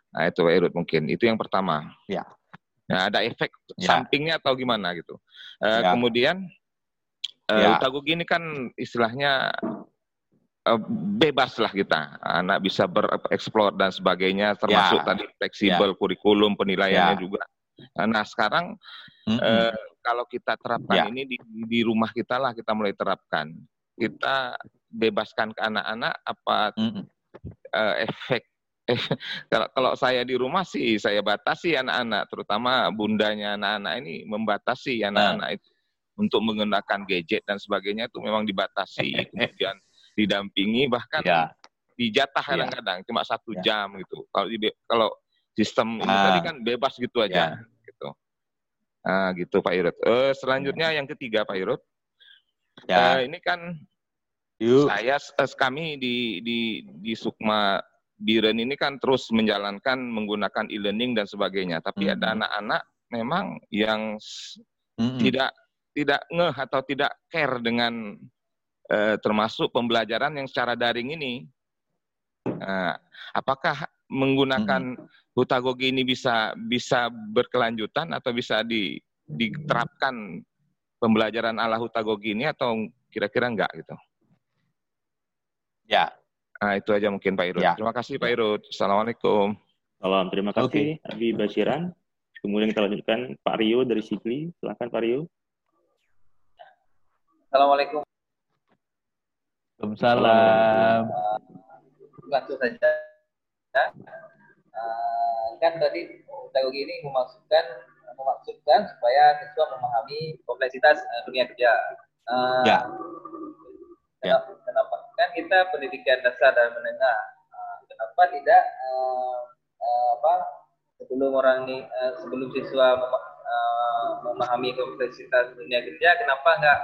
Nah itu Irut mungkin itu yang pertama. Ya. Nah, ada efek ya. sampingnya atau gimana gitu. Uh, ya. Kemudian uh, ya. Ini kan istilahnya bebas lah kita. Anak bisa bereksplor dan sebagainya termasuk ya. tadi fleksibel ya. kurikulum penilaiannya ya. juga. Nah, sekarang mm -hmm. uh, kalau kita terapkan ya. ini di, di rumah kita lah kita mulai terapkan. Kita bebaskan ke anak-anak apa mm -hmm. uh, efek kalau kalau saya di rumah sih saya batasi anak-anak, terutama bundanya anak-anak ini membatasi anak-anak nah. itu untuk menggunakan gadget dan sebagainya itu memang dibatasi, kemudian didampingi bahkan ya. dijatah ya. kadang-kadang ya. cuma satu ya. jam gitu. Kalau di, kalau sistem ini ah. tadi kan bebas gitu aja, ya. gitu. Nah, gitu Pak Irut. Uh, selanjutnya ya. yang ketiga Pak Irut. Ya. Uh, ini kan Yuk. saya kami di di di Sukma Biren ini kan terus menjalankan menggunakan e-learning dan sebagainya. Tapi hmm. ada anak-anak memang yang hmm. tidak tidak ngeh atau tidak care dengan eh, termasuk pembelajaran yang secara daring ini. Nah, apakah menggunakan hutagogi ini bisa bisa berkelanjutan atau bisa di, diterapkan pembelajaran ala hutagogi ini atau kira-kira enggak gitu? Ya, Nah, itu aja mungkin Pak Irut. Ya. Terima kasih Pak Irut. Assalamualaikum. Salam, terima kasih okay. Abi Basiran. Kemudian kita lanjutkan Pak Rio dari Sikli. Silakan Pak Rio. Assalamualaikum. Waalaikumsalam. Langsung saja. Uh, kan tadi pedagogi ini memaksudkan memaksudkan supaya siswa memahami kompleksitas uh, dunia kerja. Uh, ya. Kenapa, ya. kenapa? Kan kita pendidikan dasar dan menengah. Uh, kenapa tidak uh, uh, apa sebelum orang ini uh, sebelum siswa mem uh, memahami kompleksitas dunia kerja, kenapa enggak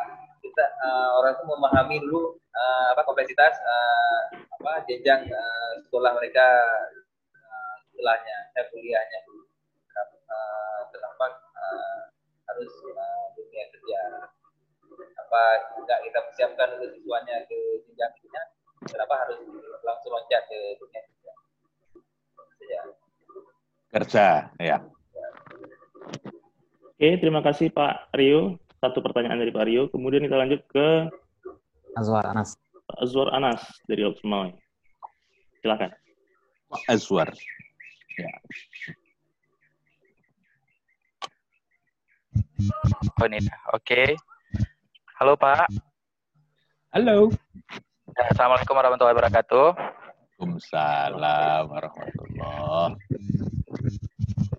kita uh, orang itu memahami dulu uh, apa kompleksitas uh, apa jenjang uh, sekolah mereka uh, setelahnya, saya kuliahnya. Kenapa, uh, kenapa uh, harus uh, dunia kerja? apa nggak kita persiapkan untuk siswanya ke jenjang kerja kenapa harus langsung loncat ke dunia kerja? Ya. kerja ya. Oke terima kasih Pak Rio satu pertanyaan dari Pak Rio kemudian kita lanjut ke Azwar Anas Azwar Anas dari Opsmawai silakan Pak Azwar ya Oh ini, oke. Okay. Halo Pak. Halo. Ya, Assalamualaikum warahmatullahi wabarakatuh. Waalaikumsalam warahmatullahi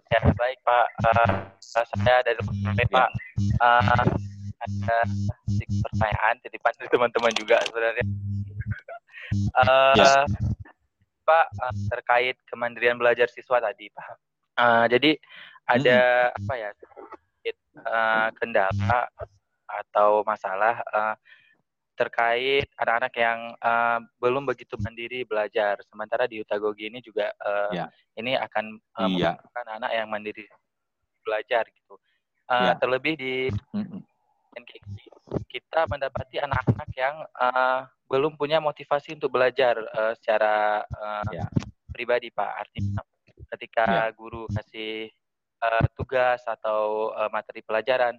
Ya baik Pak. Uh, saya dari ya. Pak. Uh, ada sedikit pertanyaan titipan dari teman-teman juga sebenarnya. Uh, ya. Pak uh, terkait kemandirian belajar siswa tadi Pak. Uh, jadi ada hmm. apa ya? Uh, kendala atau masalah uh, terkait anak-anak yang uh, belum begitu mandiri belajar. Sementara di Utagogi ini juga uh, ya. ini akan uh, iya. anak yang mandiri belajar gitu. Uh, ya. Terlebih di kita mendapati anak-anak yang uh, belum punya motivasi untuk belajar uh, secara uh, ya. pribadi, Pak. Artinya ketika ya. guru kasih uh, tugas atau uh, materi pelajaran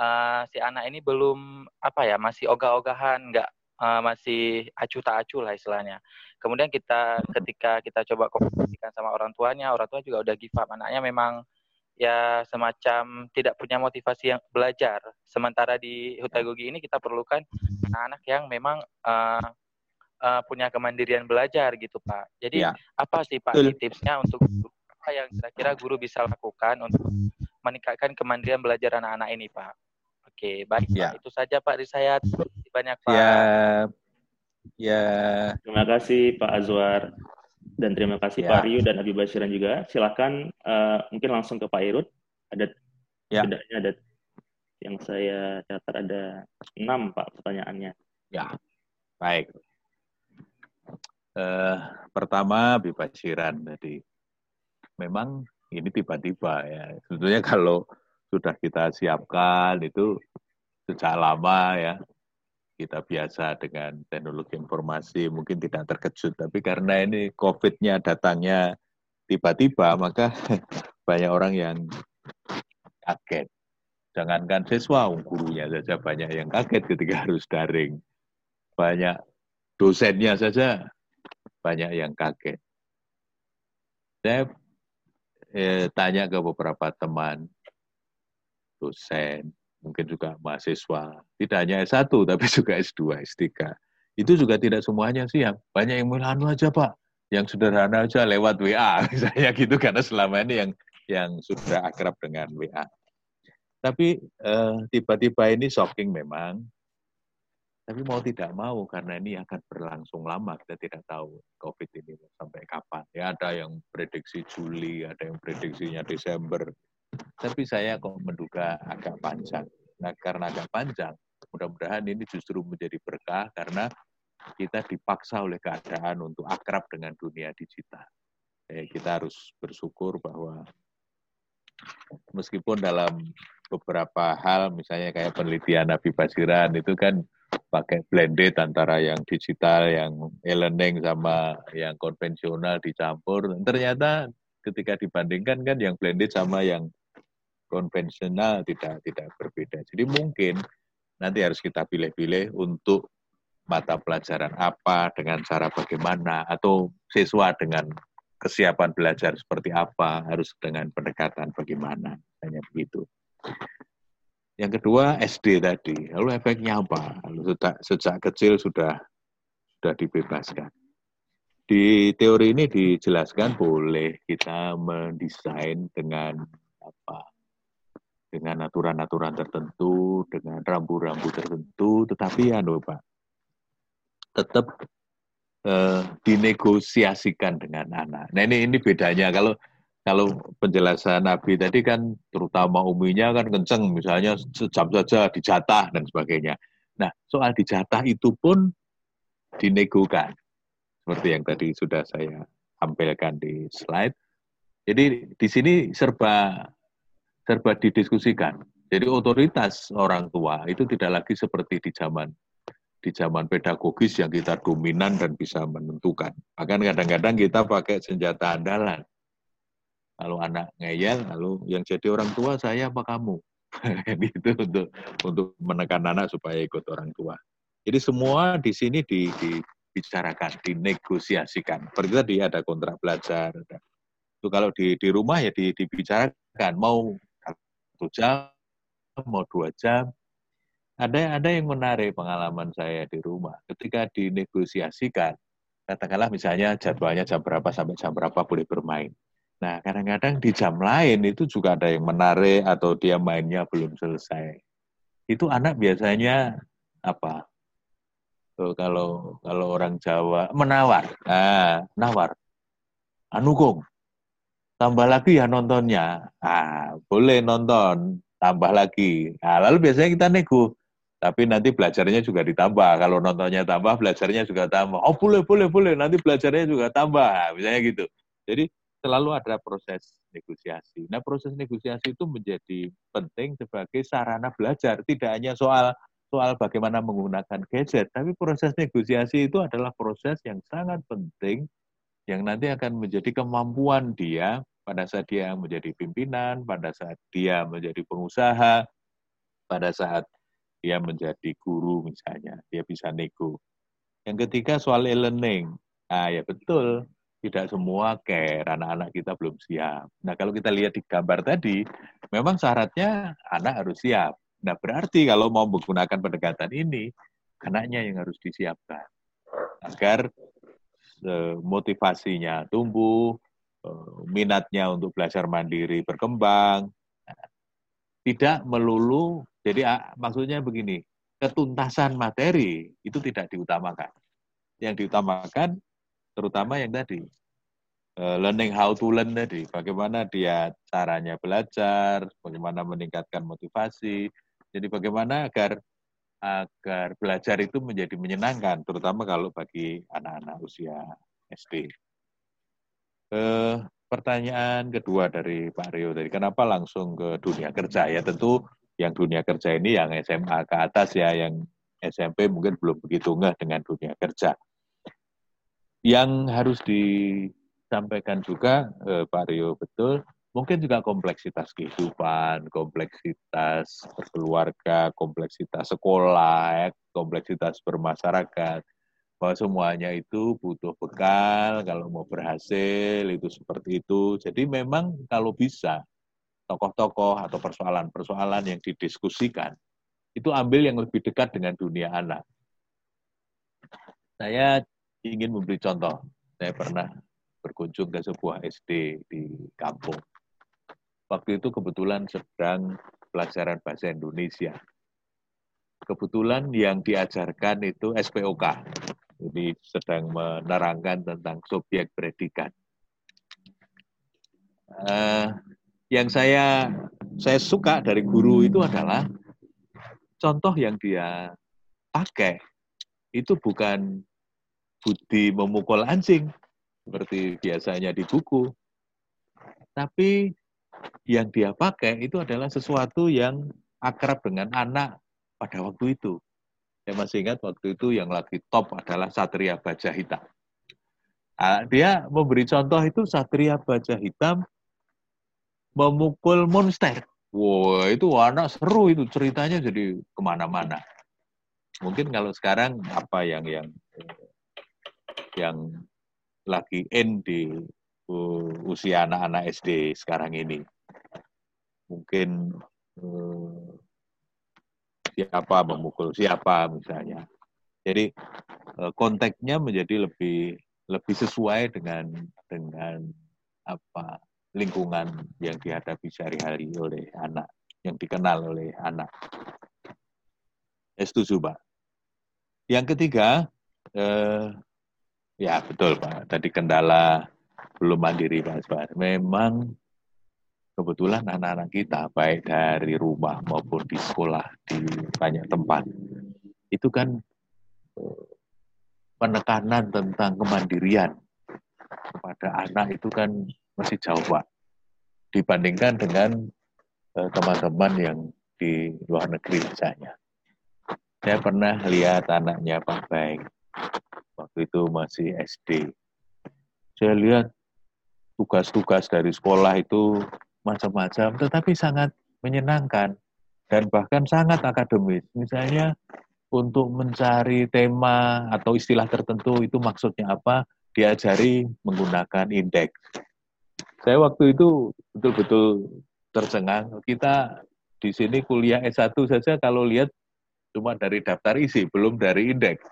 uh, si anak ini belum apa ya masih ogah-ogahan nggak uh, masih acuh tak acuh lah istilahnya. Kemudian kita ketika kita coba komunikasikan sama orang tuanya orang tua juga udah give up. Anaknya memang ya semacam tidak punya motivasi yang belajar. Sementara di hutagogi ini kita perlukan anak-anak yang memang uh, uh, punya kemandirian belajar gitu pak. Jadi ya. apa sih pak tipsnya untuk apa yang kira-kira guru bisa lakukan untuk meningkatkan kemandirian belajar anak-anak ini pak Oke, baik ya. Pak. Itu saja Pak dari saya. Banyak Pak. Ya. Ya. Terima kasih Pak Azwar dan terima kasih ya. Pak Ryu dan Abi Basyiran juga. Silakan uh, mungkin langsung ke Pak Irut. Ada ya. bedanya ada yang saya catat ada enam Pak pertanyaannya. Ya, baik. Uh, pertama Abi Basyiran tadi. Memang ini tiba-tiba ya. Sebetulnya kalau sudah kita siapkan itu sejak lama ya kita biasa dengan teknologi informasi mungkin tidak terkejut tapi karena ini COVID-nya datangnya tiba-tiba maka banyak orang yang kaget. Jangankan siswa gurunya saja banyak yang kaget ketika harus daring. Banyak dosennya saja banyak yang kaget. Saya eh, tanya ke beberapa teman dosen mungkin juga mahasiswa. Tidak hanya S1, tapi juga S2, S3. Itu juga tidak semuanya sih banyak yang anu aja Pak, yang sederhana aja lewat WA, misalnya gitu, karena selama ini yang yang sudah akrab dengan WA. Tapi eh, tiba-tiba ini shocking memang, tapi mau tidak mau karena ini akan berlangsung lama, kita tidak tahu COVID ini sampai kapan. Ya ada yang prediksi Juli, ada yang prediksinya Desember, tapi saya kok menduga agak panjang. Nah, karena agak panjang, mudah-mudahan ini justru menjadi berkah karena kita dipaksa oleh keadaan untuk akrab dengan dunia digital. Eh, kita harus bersyukur bahwa meskipun dalam beberapa hal, misalnya kayak penelitian Nabi Basiran itu kan pakai blended antara yang digital, yang e-learning sama yang konvensional dicampur. Ternyata ketika dibandingkan kan yang blended sama yang konvensional tidak tidak berbeda. Jadi mungkin nanti harus kita pilih-pilih untuk mata pelajaran apa dengan cara bagaimana atau siswa dengan kesiapan belajar seperti apa harus dengan pendekatan bagaimana hanya begitu. Yang kedua SD tadi, lalu efeknya apa? Lalu sejak, sejak kecil sudah sudah dibebaskan. Di teori ini dijelaskan boleh kita mendesain dengan apa dengan aturan-aturan tertentu, dengan rambu-rambu tertentu, tetapi ya no, Pak, tetap eh, dinegosiasikan dengan anak. Nah ini ini bedanya kalau kalau penjelasan Nabi tadi kan terutama uminya kan kenceng, misalnya sejam saja dijatah dan sebagainya. Nah soal dijatah itu pun dinegokan, seperti yang tadi sudah saya tampilkan di slide. Jadi di sini serba serba didiskusikan. Jadi otoritas orang tua itu tidak lagi seperti di zaman di zaman pedagogis yang kita dominan dan bisa menentukan. Bahkan kadang-kadang kita pakai senjata andalan. Kalau anak ngeyel, lalu yang jadi orang tua saya apa kamu? itu untuk untuk menekan anak supaya ikut orang tua. Jadi semua di sini di, dibicarakan, dinegosiasikan. Seperti tadi ada kontrak belajar. Itu kalau di, di rumah ya di, dibicarakan. Mau satu jam, mau dua jam. Ada ada yang menarik pengalaman saya di rumah. Ketika dinegosiasikan, katakanlah misalnya jadwalnya jam berapa sampai jam berapa boleh bermain. Nah, kadang-kadang di jam lain itu juga ada yang menarik atau dia mainnya belum selesai. Itu anak biasanya apa? kalau kalau orang Jawa menawar, nah, nawar, anugong, tambah lagi ya nontonnya. Ah, boleh nonton, tambah lagi. Nah, lalu biasanya kita nego. Tapi nanti belajarnya juga ditambah. Kalau nontonnya tambah, belajarnya juga tambah. Oh boleh, boleh, boleh. Nanti belajarnya juga tambah. Nah, misalnya gitu. Jadi selalu ada proses negosiasi. Nah proses negosiasi itu menjadi penting sebagai sarana belajar. Tidak hanya soal soal bagaimana menggunakan gadget, tapi proses negosiasi itu adalah proses yang sangat penting yang nanti akan menjadi kemampuan dia pada saat dia menjadi pimpinan, pada saat dia menjadi pengusaha, pada saat dia menjadi guru misalnya, dia bisa nego. Yang ketiga soal e-learning. Nah ya betul, tidak semua care, anak-anak kita belum siap. Nah kalau kita lihat di gambar tadi, memang syaratnya anak harus siap. Nah berarti kalau mau menggunakan pendekatan ini, anaknya yang harus disiapkan. Agar motivasinya tumbuh, eh, minatnya untuk belajar mandiri berkembang. Tidak melulu Jadi maksudnya begini, ketuntasan materi itu tidak diutamakan. Yang diutamakan terutama yang tadi eh, learning how to learn tadi, bagaimana dia caranya belajar, bagaimana meningkatkan motivasi. Jadi bagaimana agar agar belajar itu menjadi menyenangkan, terutama kalau bagi anak-anak usia SD. Eh, pertanyaan kedua dari Pak Rio tadi, kenapa langsung ke dunia kerja? Ya tentu yang dunia kerja ini yang SMA ke atas ya, yang SMP mungkin belum begitu ngeh dengan dunia kerja. Yang harus disampaikan juga eh, Pak Rio betul, mungkin juga kompleksitas kehidupan, kompleksitas berkeluarga, kompleksitas sekolah, ya, kompleksitas bermasyarakat, bahwa semuanya itu butuh bekal kalau mau berhasil itu seperti itu. Jadi memang kalau bisa tokoh-tokoh atau persoalan-persoalan yang didiskusikan itu ambil yang lebih dekat dengan dunia anak. Saya ingin memberi contoh. Saya pernah berkunjung ke sebuah SD di kampung. Waktu itu kebetulan sedang pelajaran bahasa Indonesia. Kebetulan yang diajarkan itu SPOK. Jadi sedang menerangkan tentang subjek predikat. Uh, yang saya saya suka dari guru itu adalah contoh yang dia pakai itu bukan budi memukul anjing seperti biasanya di buku. Tapi yang dia pakai itu adalah sesuatu yang akrab dengan anak pada waktu itu. Saya masih ingat waktu itu yang lagi top adalah Satria Baja Hitam. Nah, dia memberi contoh itu Satria Baja Hitam memukul monster. Wow, itu anak seru itu ceritanya jadi ke mana-mana. Mungkin kalau sekarang apa yang yang yang lagi in di usia anak-anak SD sekarang ini. Mungkin uh, siapa memukul siapa misalnya. Jadi uh, konteksnya menjadi lebih lebih sesuai dengan dengan apa lingkungan yang dihadapi sehari-hari oleh anak, yang dikenal oleh anak. Setuju, Pak. Yang ketiga, eh, Ya betul Pak. Tadi kendala belum mandiri Pak Asbar. Memang kebetulan anak-anak kita baik dari rumah maupun di sekolah di banyak tempat itu kan eh, penekanan tentang kemandirian kepada anak itu kan masih jauh Pak dibandingkan dengan eh, teman-teman yang di luar negeri misalnya. Saya pernah lihat anaknya Pak Baik waktu itu masih SD. Saya lihat tugas-tugas dari sekolah itu macam-macam, tetapi sangat menyenangkan dan bahkan sangat akademis. Misalnya untuk mencari tema atau istilah tertentu itu maksudnya apa, diajari menggunakan indeks. Saya waktu itu betul-betul tercengang. Kita di sini kuliah S1 saja kalau lihat cuma dari daftar isi, belum dari indeks.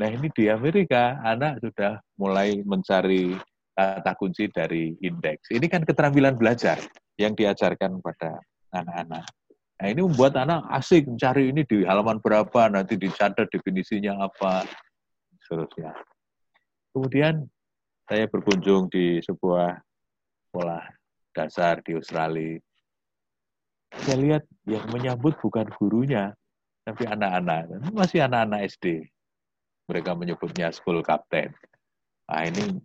Nah ini di Amerika anak sudah mulai mencari kata kunci dari indeks. Ini kan keterampilan belajar yang diajarkan pada anak-anak. Nah ini membuat anak asik mencari ini di halaman berapa, nanti dicatat definisinya apa, seterusnya. Kemudian saya berkunjung di sebuah sekolah dasar di Australia. Saya lihat yang menyambut bukan gurunya, tapi anak-anak. Masih anak-anak SD mereka menyebutnya school captain. Nah ini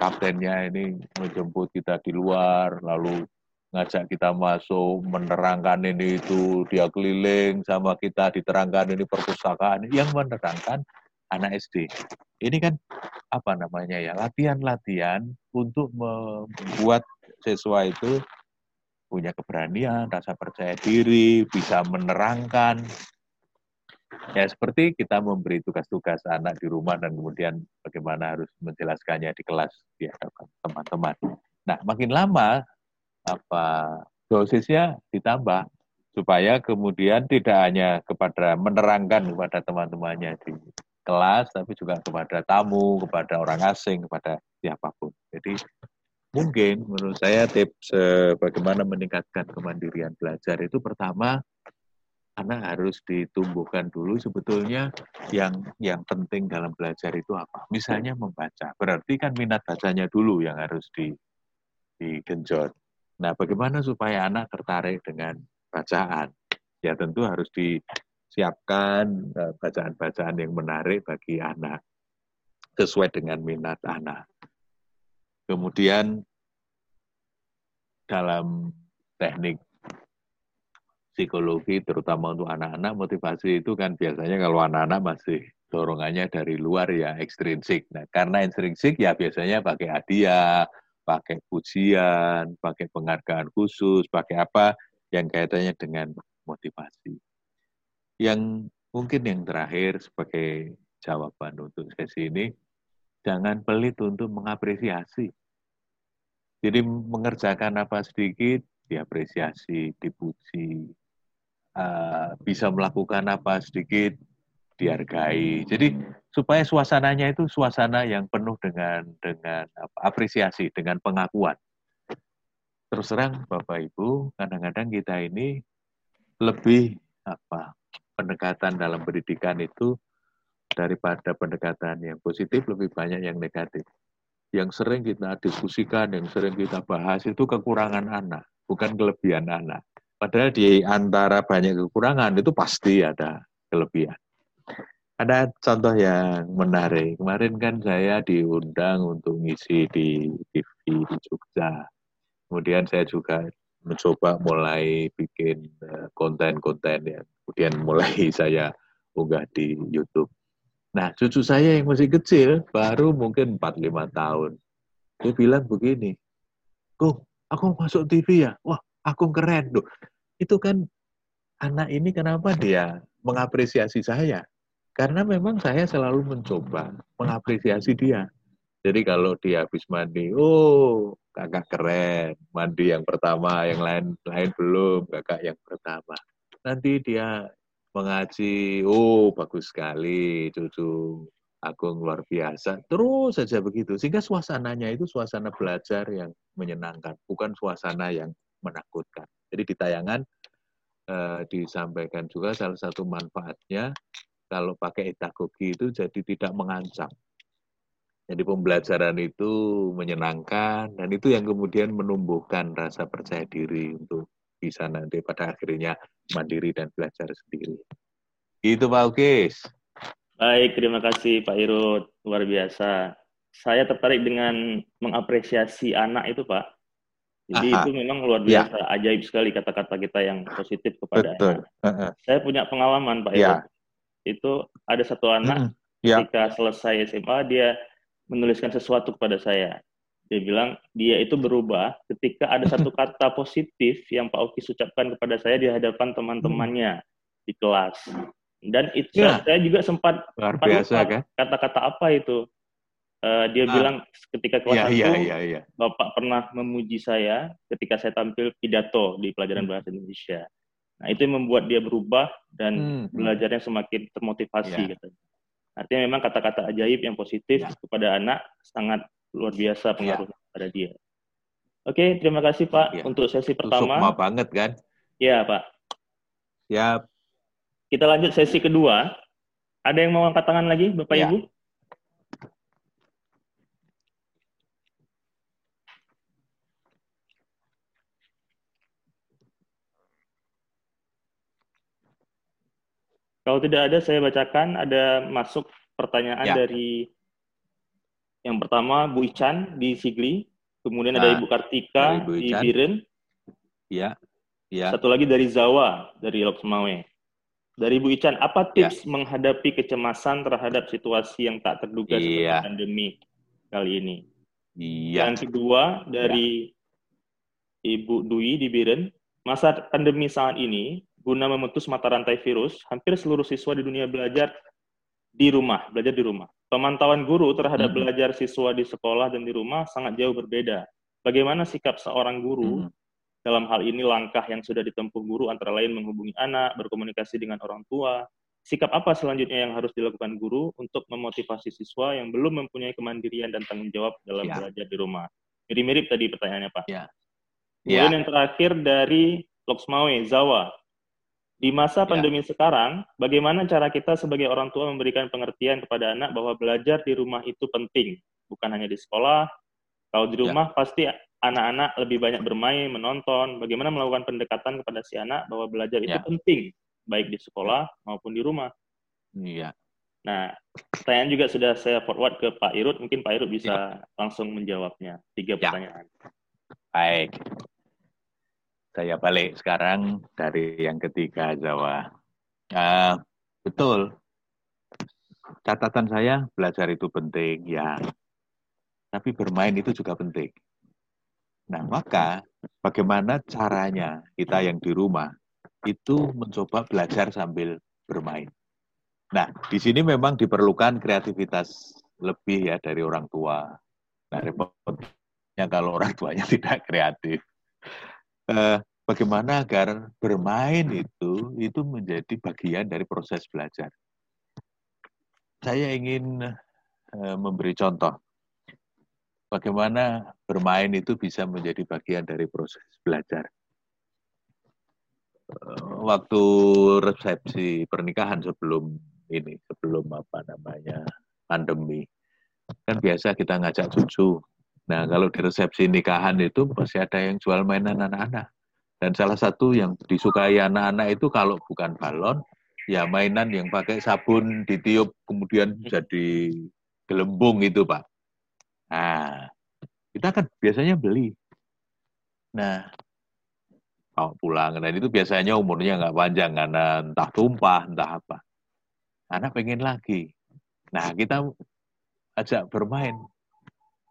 kaptennya ini menjemput kita di luar, lalu ngajak kita masuk, menerangkan ini itu, dia keliling sama kita, diterangkan ini perpustakaan, yang menerangkan anak SD. Ini kan apa namanya ya, latihan-latihan untuk membuat siswa itu punya keberanian, rasa percaya diri, bisa menerangkan, Ya seperti kita memberi tugas-tugas anak di rumah dan kemudian bagaimana harus menjelaskannya di kelas di hadapan teman-teman. Nah, makin lama apa dosisnya ditambah supaya kemudian tidak hanya kepada menerangkan kepada teman-temannya di kelas tapi juga kepada tamu, kepada orang asing, kepada siapa pun. Jadi mungkin menurut saya tips bagaimana meningkatkan kemandirian belajar itu pertama anak harus ditumbuhkan dulu sebetulnya yang yang penting dalam belajar itu apa? Misalnya membaca. Berarti kan minat bacanya dulu yang harus di digenjot. Nah, bagaimana supaya anak tertarik dengan bacaan? Ya tentu harus disiapkan eh, bacaan-bacaan yang menarik bagi anak sesuai dengan minat anak. Kemudian dalam teknik psikologi terutama untuk anak-anak motivasi itu kan biasanya kalau anak-anak masih dorongannya dari luar ya ekstrinsik. Nah, karena ekstrinsik ya biasanya pakai hadiah, pakai pujian, pakai penghargaan khusus, pakai apa yang kaitannya dengan motivasi. Yang mungkin yang terakhir sebagai jawaban untuk sesi ini, jangan pelit untuk mengapresiasi. Jadi mengerjakan apa sedikit, diapresiasi, dipuji, uh, bisa melakukan apa sedikit dihargai. Jadi supaya suasananya itu suasana yang penuh dengan dengan apa, apresiasi, dengan pengakuan. Terus terang Bapak Ibu, kadang-kadang kita ini lebih apa pendekatan dalam pendidikan itu daripada pendekatan yang positif lebih banyak yang negatif. Yang sering kita diskusikan, yang sering kita bahas itu kekurangan anak, bukan kelebihan anak. Padahal di antara banyak kekurangan itu pasti ada kelebihan. Ada contoh yang menarik. Kemarin kan saya diundang untuk ngisi di TV di Jogja. Kemudian saya juga mencoba mulai bikin eh, konten-konten yang kemudian mulai saya unggah di YouTube. Nah, cucu saya yang masih kecil, baru mungkin 4-5 tahun. Dia bilang begini, Kok, aku masuk TV ya? Wah, aku keren tuh. Itu kan anak ini kenapa dia mengapresiasi saya? Karena memang saya selalu mencoba mengapresiasi dia. Jadi kalau dia habis mandi, oh kakak keren, mandi yang pertama, yang lain lain belum, kakak yang pertama. Nanti dia mengaji, oh bagus sekali, cucu Agung luar biasa. Terus saja begitu. Sehingga suasananya itu suasana belajar yang menyenangkan, bukan suasana yang menakutkan. Jadi di tayangan eh, disampaikan juga salah satu manfaatnya kalau pakai etagogi itu jadi tidak mengancam. Jadi pembelajaran itu menyenangkan dan itu yang kemudian menumbuhkan rasa percaya diri untuk bisa nanti pada akhirnya mandiri dan belajar sendiri. Itu Pak Ukis. Baik, terima kasih Pak Irut. Luar biasa. Saya tertarik dengan mengapresiasi anak itu Pak. Jadi Aha. itu memang luar ya. biasa, ya. ajaib sekali kata-kata kita yang positif kepada Betul. anak. Saya punya pengalaman Pak ya. Itu ada satu anak ya. ketika selesai SMA dia menuliskan sesuatu kepada saya. Dia bilang dia itu berubah ketika ada satu kata positif yang Pak Oki ucapkan kepada saya di hadapan teman-temannya di kelas. Dan itu ya. saya juga sempat luar biasa kan kata-kata apa itu uh, dia nah. bilang ketika kelas satu ya, ya, ya, bapak pernah memuji saya ketika saya tampil pidato di pelajaran hmm. bahasa Indonesia. Nah itu yang membuat dia berubah dan hmm. hmm. belajarnya semakin termotivasi. Ya. Artinya memang kata-kata ajaib yang positif kepada anak sangat luar biasa pengaruhnya ya. pada dia. Oke, terima kasih Pak untuk sesi pertama. Sukma banget kan? Iya Pak. Siap. Kita lanjut sesi kedua. Ada yang mau angkat tangan lagi, Bapak. Ibu? Kalau tidak ada, saya bacakan. Ada masuk pertanyaan ya. dari yang pertama Bu Ican di Sigli, kemudian nah, ada Ibu Kartika Ibu di Biren. Ya. Ya. Satu lagi dari Zawa dari Loksmawe. Dari Ibu Ican, apa ya. tips ya. menghadapi kecemasan terhadap situasi yang tak terduga ya. seperti pandemi kali ini? Ya. Yang kedua dari ya. Ibu Dwi di Biren, masa pandemi saat ini guna memutus mata rantai virus, hampir seluruh siswa di dunia belajar di rumah, belajar di rumah. Pemantauan guru terhadap hmm. belajar siswa di sekolah dan di rumah sangat jauh berbeda. Bagaimana sikap seorang guru hmm. dalam hal ini langkah yang sudah ditempuh guru antara lain menghubungi anak, berkomunikasi dengan orang tua. Sikap apa selanjutnya yang harus dilakukan guru untuk memotivasi siswa yang belum mempunyai kemandirian dan tanggung jawab dalam ya. belajar di rumah? Mirip-mirip tadi pertanyaannya Pak. Ya. Kemudian ya. yang terakhir dari Loksmawe, Zawa. Di masa ya. pandemi ya. sekarang, bagaimana cara kita sebagai orang tua memberikan pengertian kepada anak bahwa belajar di rumah itu penting, bukan hanya di sekolah. Kalau di ya. rumah ya. pasti anak-anak lebih banyak bermain, menonton. Bagaimana melakukan pendekatan kepada si anak bahwa belajar itu ya. penting, baik di sekolah maupun di rumah. Iya. Nah, pertanyaan juga sudah saya forward ke Pak Irut. Mungkin Pak Irut bisa ya. langsung menjawabnya. Tiga ya. pertanyaan. Baik. Saya balik sekarang dari yang ketiga Jawa. Uh, betul. Catatan saya belajar itu penting ya. Tapi bermain itu juga penting. Nah, maka bagaimana caranya kita yang di rumah itu mencoba belajar sambil bermain. Nah, di sini memang diperlukan kreativitas lebih ya dari orang tua. Nah, repotnya kalau orang tuanya tidak kreatif eh, bagaimana agar bermain itu itu menjadi bagian dari proses belajar. Saya ingin eh, memberi contoh bagaimana bermain itu bisa menjadi bagian dari proses belajar. Eh, waktu resepsi pernikahan sebelum ini, sebelum apa namanya pandemi, kan biasa kita ngajak cucu Nah, kalau di resepsi nikahan itu pasti ada yang jual mainan anak-anak. Dan salah satu yang disukai anak-anak itu kalau bukan balon, ya mainan yang pakai sabun ditiup kemudian jadi gelembung itu, Pak. Nah, kita kan biasanya beli. Nah, kalau pulang, dan itu biasanya umurnya nggak panjang, karena entah tumpah, entah apa. Anak pengen lagi. Nah, kita ajak bermain.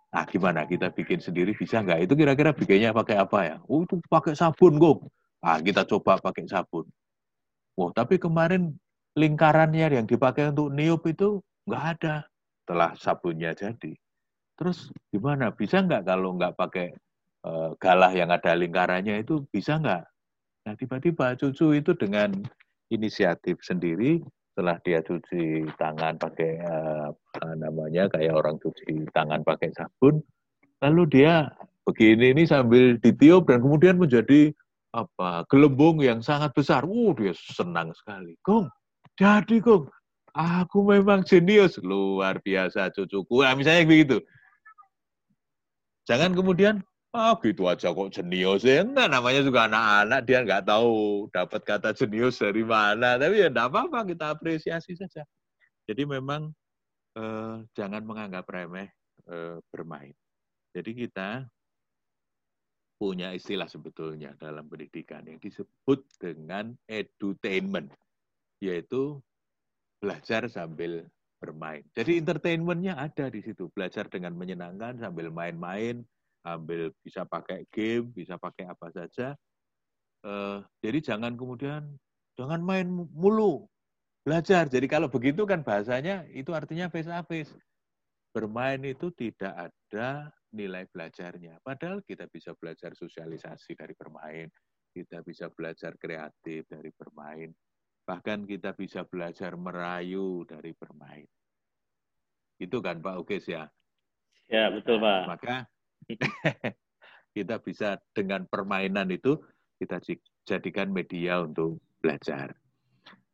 Nah, gimana kita bikin sendiri bisa nggak? Itu kira-kira bikinnya pakai apa ya? Oh, itu pakai sabun, kok. Nah, kita coba pakai sabun. Wah, tapi kemarin lingkarannya yang dipakai untuk niup itu nggak ada setelah sabunnya jadi. Terus gimana? Bisa nggak kalau nggak pakai uh, galah yang ada lingkarannya itu bisa nggak? Nah, tiba-tiba cucu itu dengan inisiatif sendiri setelah dia cuci tangan pakai uh, namanya kayak orang cuci tangan pakai sabun, lalu dia begini ini sambil ditiup dan kemudian menjadi apa gelembung yang sangat besar. Uh, dia senang sekali. Kong, jadi Kong, aku memang jenius luar biasa cucuku. Nah, misalnya begitu. Jangan kemudian Ah, gitu aja kok jenius ya. Enggak, namanya juga anak-anak, dia nggak tahu dapat kata jenius dari mana. Tapi ya enggak apa-apa, kita apresiasi saja. Jadi memang eh, jangan menganggap remeh eh, bermain. Jadi kita punya istilah sebetulnya dalam pendidikan yang disebut dengan edutainment, yaitu belajar sambil bermain. Jadi entertainmentnya ada di situ, belajar dengan menyenangkan sambil main-main, ambil bisa pakai game, bisa pakai apa saja. Uh, jadi jangan kemudian jangan main mulu, belajar. Jadi kalau begitu kan bahasanya itu artinya face to face. Bermain itu tidak ada nilai belajarnya. Padahal kita bisa belajar sosialisasi dari bermain, kita bisa belajar kreatif dari bermain, bahkan kita bisa belajar merayu dari bermain. Itu kan Pak Ukes ya? Ya, betul Pak. Maka kita bisa dengan permainan itu kita jadikan media untuk belajar.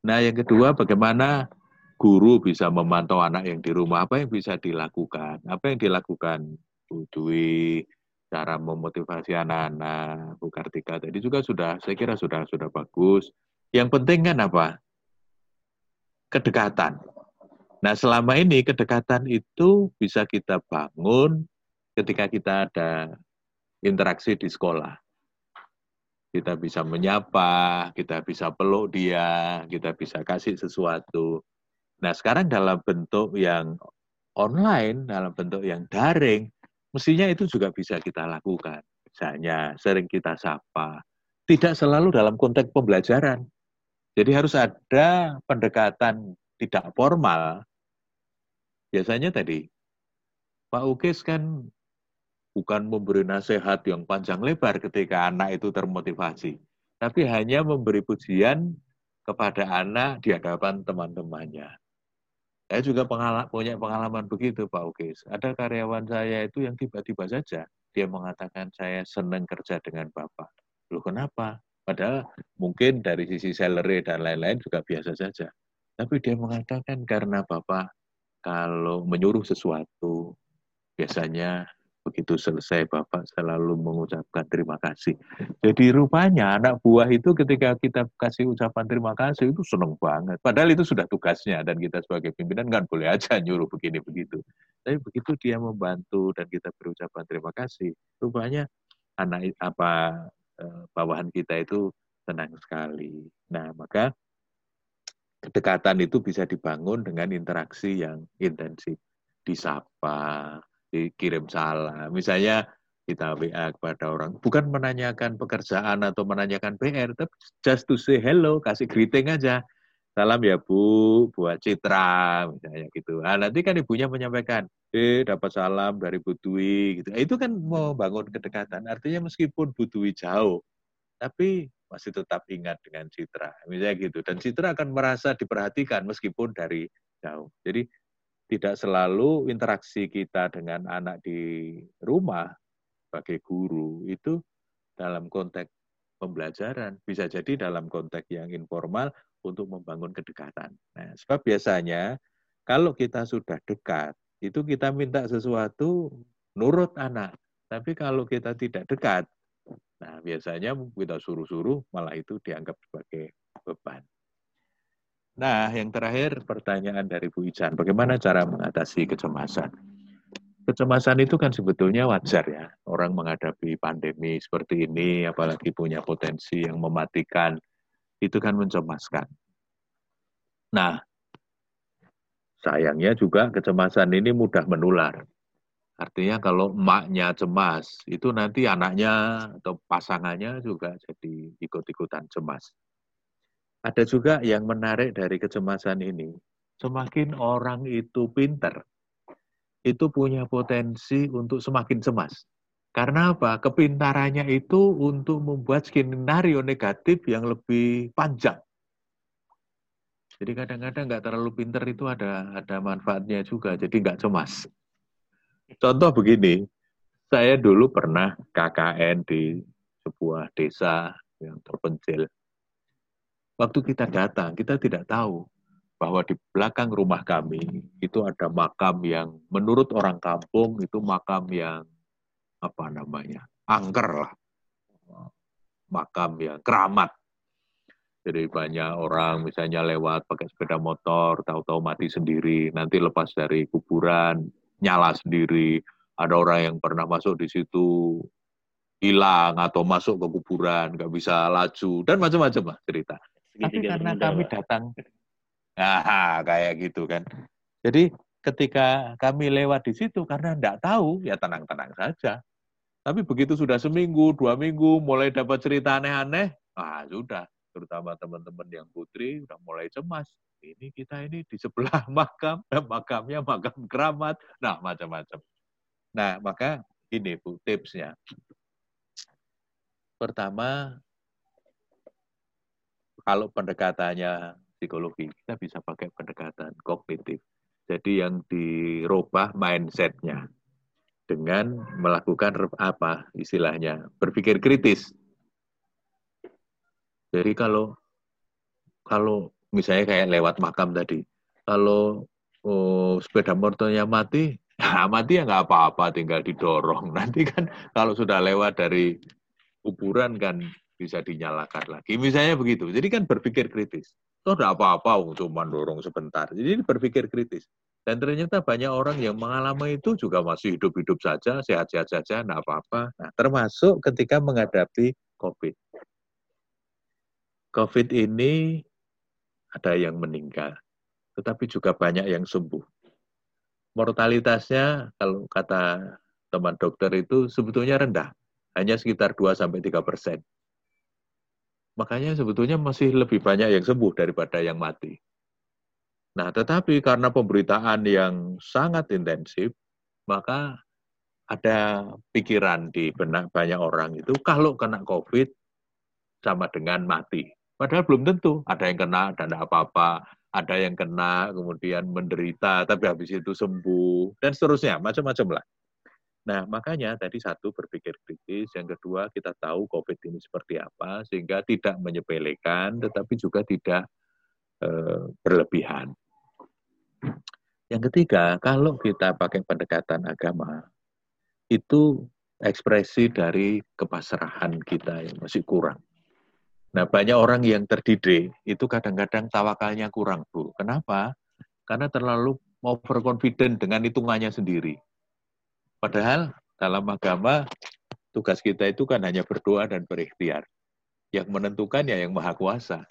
Nah, yang kedua bagaimana guru bisa memantau anak yang di rumah apa yang bisa dilakukan? Apa yang dilakukan Bu Dwi cara memotivasi anak-anak Bu Kartika tadi juga sudah saya kira sudah sudah bagus. Yang penting kan apa? Kedekatan. Nah, selama ini kedekatan itu bisa kita bangun ketika kita ada interaksi di sekolah. Kita bisa menyapa, kita bisa peluk dia, kita bisa kasih sesuatu. Nah sekarang dalam bentuk yang online, dalam bentuk yang daring, mestinya itu juga bisa kita lakukan. Misalnya sering kita sapa, tidak selalu dalam konteks pembelajaran. Jadi harus ada pendekatan tidak formal. Biasanya tadi, Pak Ukes kan bukan memberi nasihat yang panjang lebar ketika anak itu termotivasi, tapi hanya memberi pujian kepada anak di hadapan teman-temannya. Saya juga pengala punya pengalaman begitu Pak Ukis. Ada karyawan saya itu yang tiba-tiba saja dia mengatakan saya senang kerja dengan Bapak. Loh kenapa? Padahal mungkin dari sisi salary dan lain-lain juga biasa saja. Tapi dia mengatakan karena Bapak kalau menyuruh sesuatu, biasanya begitu selesai Bapak selalu mengucapkan terima kasih. Jadi rupanya anak buah itu ketika kita kasih ucapan terima kasih itu senang banget. Padahal itu sudah tugasnya dan kita sebagai pimpinan kan boleh aja nyuruh begini begitu. Tapi begitu dia membantu dan kita berucapan terima kasih, rupanya anak apa eh, bawahan kita itu senang sekali. Nah, maka kedekatan itu bisa dibangun dengan interaksi yang intensif. Disapa, dikirim salam. Misalnya kita WA kepada orang, bukan menanyakan pekerjaan atau menanyakan PR, tapi just to say hello, kasih greeting aja. Salam ya Bu, buat Citra, misalnya gitu. Nah, nanti kan ibunya menyampaikan, eh dapat salam dari Bu Dwi, gitu. Itu kan mau bangun kedekatan. Artinya meskipun Bu Dwi jauh, tapi masih tetap ingat dengan Citra. Misalnya gitu. Dan Citra akan merasa diperhatikan meskipun dari jauh. Jadi tidak selalu interaksi kita dengan anak di rumah sebagai guru itu dalam konteks pembelajaran. Bisa jadi dalam konteks yang informal untuk membangun kedekatan. Nah, sebab biasanya kalau kita sudah dekat, itu kita minta sesuatu nurut anak. Tapi kalau kita tidak dekat, Nah, biasanya kita suruh-suruh malah itu dianggap sebagai beban. Nah, yang terakhir pertanyaan dari Bu Ijan, bagaimana cara mengatasi kecemasan? Kecemasan itu kan sebetulnya wajar ya. Orang menghadapi pandemi seperti ini, apalagi punya potensi yang mematikan, itu kan mencemaskan. Nah, sayangnya juga kecemasan ini mudah menular. Artinya kalau emaknya cemas, itu nanti anaknya atau pasangannya juga jadi ikut-ikutan cemas. Ada juga yang menarik dari kecemasan ini, semakin orang itu pinter, itu punya potensi untuk semakin cemas. Karena apa? Kepintarannya itu untuk membuat skenario negatif yang lebih panjang. Jadi kadang-kadang nggak terlalu pinter itu ada ada manfaatnya juga, jadi nggak cemas. Contoh begini, saya dulu pernah KKN di sebuah desa yang terpencil. Waktu kita datang, kita tidak tahu bahwa di belakang rumah kami itu ada makam yang menurut orang kampung itu makam yang apa namanya angker lah makam yang keramat jadi banyak orang misalnya lewat pakai sepeda motor tahu-tahu mati sendiri nanti lepas dari kuburan nyala sendiri. Ada orang yang pernah masuk di situ hilang atau masuk ke kuburan, nggak bisa laju dan macam-macam lah cerita. Tapi karena kami datang, nah kayak gitu kan. Jadi ketika kami lewat di situ karena nggak tahu ya tenang-tenang saja. Tapi begitu sudah seminggu, dua minggu, mulai dapat cerita aneh-aneh, ah sudah, terutama teman-teman yang putri udah mulai cemas ini kita ini di sebelah makam, makamnya makam keramat, nah macam-macam. Nah, maka ini Bu tipsnya. Pertama, kalau pendekatannya psikologi, kita bisa pakai pendekatan kognitif. Jadi yang dirubah mindsetnya dengan melakukan apa istilahnya berpikir kritis. Jadi kalau kalau misalnya kayak lewat makam tadi. Kalau oh, sepeda motornya mati, ya mati ya nggak apa-apa, tinggal didorong. Nanti kan kalau sudah lewat dari kuburan kan bisa dinyalakan lagi. Misalnya begitu. Jadi kan berpikir kritis. Itu tidak apa-apa, cuma dorong sebentar. Jadi berpikir kritis. Dan ternyata banyak orang yang mengalami itu juga masih hidup-hidup saja, sehat-sehat saja, tidak apa-apa. Nah, termasuk ketika menghadapi COVID. COVID ini ada yang meninggal, tetapi juga banyak yang sembuh. Mortalitasnya kalau kata teman dokter itu sebetulnya rendah, hanya sekitar 2 sampai 3 persen. Makanya sebetulnya masih lebih banyak yang sembuh daripada yang mati. Nah, tetapi karena pemberitaan yang sangat intensif, maka ada pikiran di benak banyak orang itu kalau kena COVID sama dengan mati. Padahal belum tentu. Ada yang kena dan tidak apa-apa. Ada yang kena kemudian menderita tapi habis itu sembuh dan seterusnya macam-macam lah. Nah, makanya tadi satu berpikir kritis, yang kedua kita tahu COVID ini seperti apa, sehingga tidak menyepelekan, tetapi juga tidak e, berlebihan. Yang ketiga, kalau kita pakai pendekatan agama, itu ekspresi dari kepasrahan kita yang masih kurang. Nah, banyak orang yang terdidik, itu kadang-kadang tawakalnya kurang, Bu. Kenapa? Karena terlalu overconfident dengan hitungannya sendiri Padahal dalam agama tugas kita itu kan hanya berdoa dan berikhtiar. Yang menentukan ya yang maha kuasa.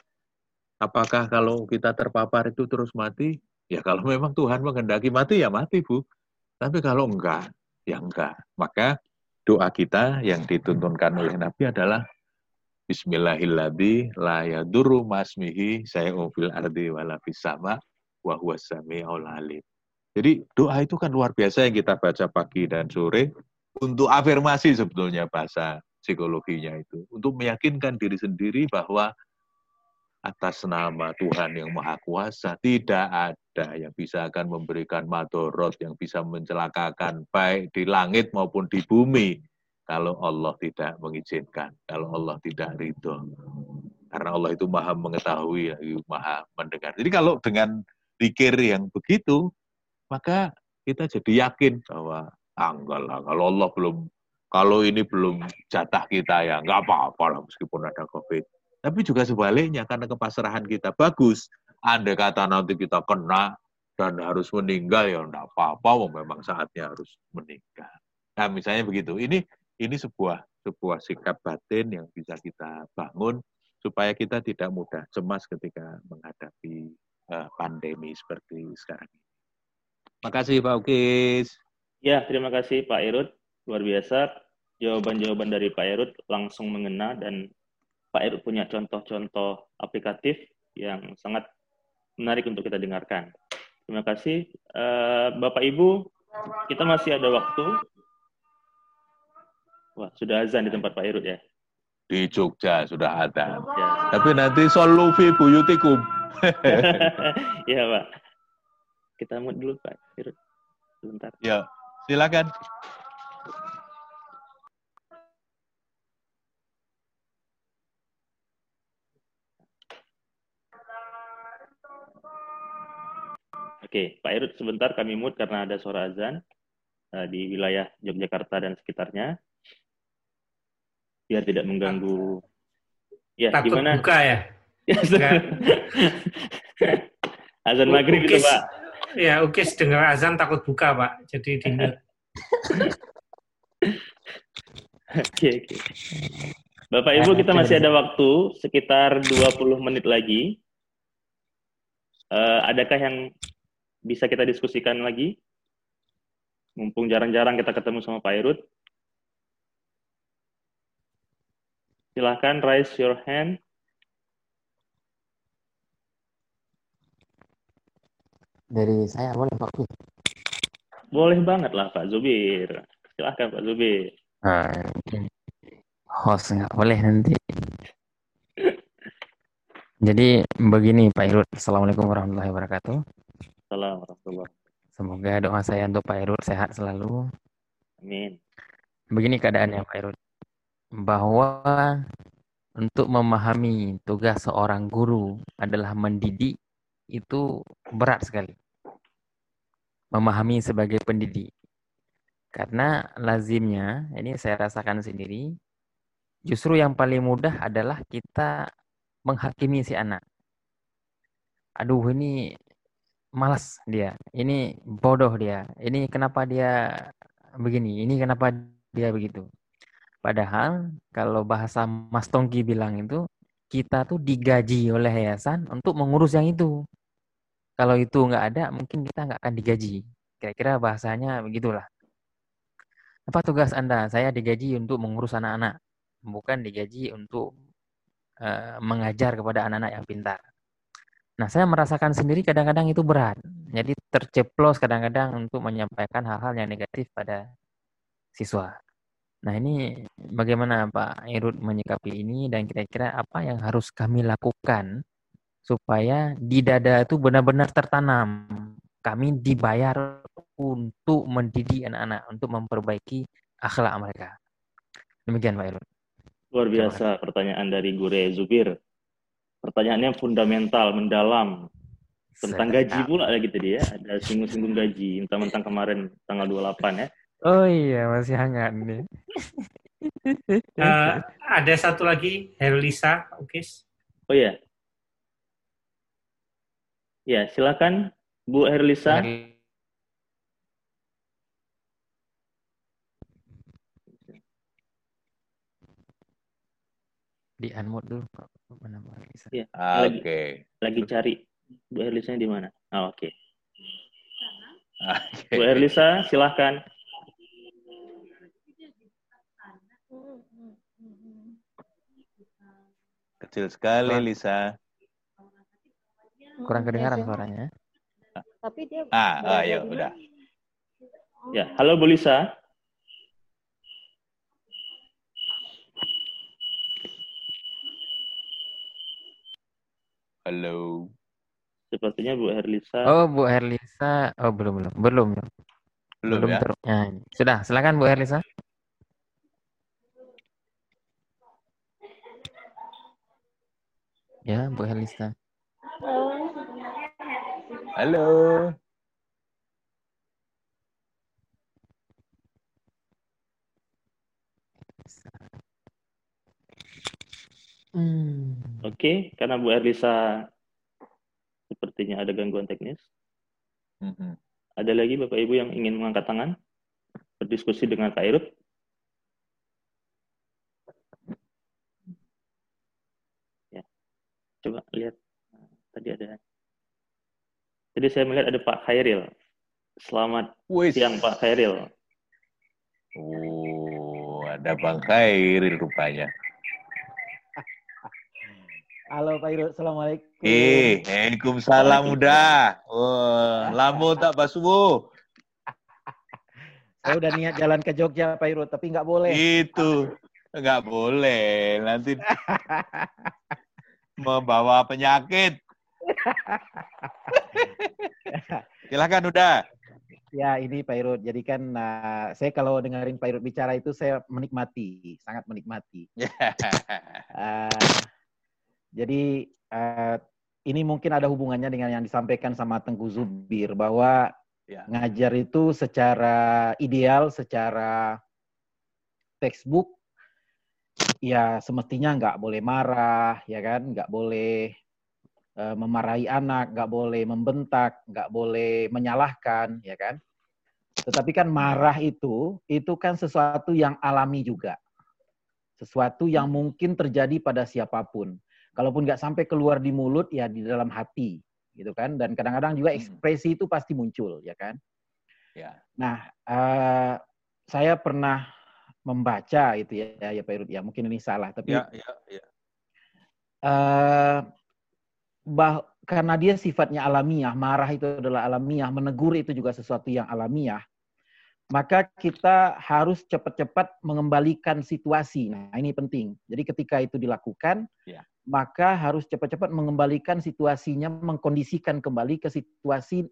Apakah kalau kita terpapar itu terus mati? Ya kalau memang Tuhan menghendaki mati ya mati Bu. Tapi kalau enggak, ya enggak. Maka doa kita yang dituntunkan oleh Nabi adalah Bismillahirrahmanirrahim la yadurru masmihi saya ardi wala sama wa huwa samiul alim. Jadi doa itu kan luar biasa yang kita baca pagi dan sore untuk afirmasi sebetulnya bahasa psikologinya itu. Untuk meyakinkan diri sendiri bahwa atas nama Tuhan yang Maha Kuasa tidak ada yang bisa akan memberikan madorot yang bisa mencelakakan baik di langit maupun di bumi kalau Allah tidak mengizinkan, kalau Allah tidak ridho. Karena Allah itu maha mengetahui, maha mendengar. Jadi kalau dengan pikir yang begitu, maka kita jadi yakin bahwa ah, enggak lah, kalau Allah belum, kalau ini belum jatah kita ya nggak apa-apa lah meskipun ada COVID. Tapi juga sebaliknya karena kepasrahan kita bagus. Anda kata nanti kita kena dan harus meninggal ya enggak apa-apa, memang saatnya harus meninggal. Nah misalnya begitu. Ini ini sebuah sebuah sikap batin yang bisa kita bangun supaya kita tidak mudah cemas ketika menghadapi uh, pandemi seperti sekarang ini. Makasih Pak Ukis. Ya, terima kasih Pak Irut. Luar biasa. Jawaban-jawaban dari Pak Irut langsung mengena dan Pak Irut punya contoh-contoh aplikatif yang sangat menarik untuk kita dengarkan. Terima kasih. Uh, Bapak Ibu, kita masih ada waktu. Wah, sudah azan di tempat Pak Irut ya? Di Jogja sudah ada. Ya. Tapi nanti solufi buyutikum. Iya, Pak. Kita mute dulu Pak. Sebentar. Ya, silakan. Oke, Pak Irut sebentar kami mute karena ada suara azan uh, di wilayah Yogyakarta dan sekitarnya. Biar tidak mengganggu. Ya, Takut gimana? buka ya? ya azan maghrib itu, Pak. Ya, oke, dengar azan takut buka, Pak. Jadi di Oke, oke. Bapak Ibu, kita masih ada waktu sekitar 20 menit lagi. Uh, adakah yang bisa kita diskusikan lagi? Mumpung jarang-jarang kita ketemu sama Pak Irut. Silahkan raise your hand. Dari saya boleh Pak Boleh banget lah Pak Zubir. Silahkan Pak Zubir. Nah, host nggak boleh nanti. Jadi begini Pak Irut. Assalamualaikum warahmatullahi wabarakatuh. Assalamualaikum Semoga doa saya untuk Pak Irut sehat selalu. Amin. Begini keadaannya Pak Irut. Bahwa untuk memahami tugas seorang guru adalah mendidik itu berat sekali memahami sebagai pendidik. Karena lazimnya, ini saya rasakan sendiri, justru yang paling mudah adalah kita menghakimi si anak. Aduh, ini malas dia, ini bodoh dia, ini kenapa dia begini, ini kenapa dia begitu. Padahal kalau bahasa Mas Tongki bilang itu, kita tuh digaji oleh yayasan untuk mengurus yang itu. Kalau itu nggak ada, mungkin kita nggak akan digaji. Kira-kira bahasanya begitulah. Apa tugas Anda? Saya digaji untuk mengurus anak-anak, bukan digaji untuk uh, mengajar kepada anak-anak yang pintar. Nah, saya merasakan sendiri kadang-kadang itu berat. Jadi terceplos kadang-kadang untuk menyampaikan hal-hal yang negatif pada siswa. Nah, ini bagaimana Pak Irut menyikapi ini dan kira-kira apa yang harus kami lakukan supaya di dada itu benar-benar tertanam. Kami dibayar untuk mendidik anak-anak untuk memperbaiki akhlak mereka. Demikian Pak Irwan. Luar biasa pertanyaan dari Gure Zubir. Pertanyaannya fundamental, mendalam. Tentang Sedap. gaji pula lagi tadi ya. Ada singgung-singgung gaji. Mentang-mentang kemarin tanggal 28 ya. Oh iya, masih hangat nih. uh, ada satu lagi, Herlisa, oke. Okay. Oh iya. Ya, silakan Bu Herlisa. Her di unmute dulu mana Bu Herlisa. Ya, ah, Oke. Okay. Lagi cari Bu Herlisa di mana? Oh, oke. Okay. Okay. Bu Herlisa, silahkan. Kecil sekali, Lisa. Kurang kedengaran suaranya. Tapi dia Ah, ayo, udah. Ya, halo Bu Lisa. Halo. Sepertinya Bu Herlisa. Oh, Bu Herlisa. Oh, belum belum. Belum. Belum, belum ya? Ter... Ya, sudah, silakan Bu Herlisa. Ya, Bu Herlisa. Halo. Hmm. Oke, okay, karena Bu Erlisa sepertinya ada gangguan teknis. Mm-hmm. Ada lagi Bapak Ibu yang ingin mengangkat tangan? Berdiskusi dengan Pak Irut? Ya, coba lihat. Tadi ada. Jadi saya melihat ada Pak Khairil. Selamat Wish. siang Pak Khairil. Oh, ada Bang Khairil rupanya. Halo Pak Irul, Assalamualaikum. Eh, Waalaikumsalam udah. Oh, lama tak basuh. Saya udah niat jalan ke Jogja Pak Irul, tapi nggak boleh. Itu, nggak boleh. Nanti membawa penyakit. Silakan udah. Ya ini Pak Irut. Jadi kan uh, saya kalau dengerin Pak Irut bicara itu saya menikmati, sangat menikmati. uh, Jadi uh, ini mungkin ada hubungannya dengan yang disampaikan sama Tengku Zubir bahwa ya. ngajar itu secara ideal, secara textbook ya semestinya nggak boleh marah, ya kan, nggak boleh uh, memarahi anak, nggak boleh membentak, nggak boleh menyalahkan, ya kan. Tetapi kan marah itu, itu kan sesuatu yang alami juga. Sesuatu yang mungkin terjadi pada siapa pun. Kalaupun nggak sampai keluar di mulut, ya di dalam hati, gitu kan. Dan kadang-kadang juga hmm. ekspresi itu pasti muncul, ya kan. Ya. Nah, uh, saya pernah membaca itu ya, ya Pak Irut, ya mungkin ini salah, tapi ya, ya, ya. Uh, bah, karena dia sifatnya alamiah, marah itu adalah alamiah, menegur itu juga sesuatu yang alamiah, maka kita harus cepat-cepat mengembalikan situasi. Nah, ini penting. Jadi ketika itu dilakukan, ya maka harus cepat-cepat mengembalikan situasinya, mengkondisikan kembali ke situasi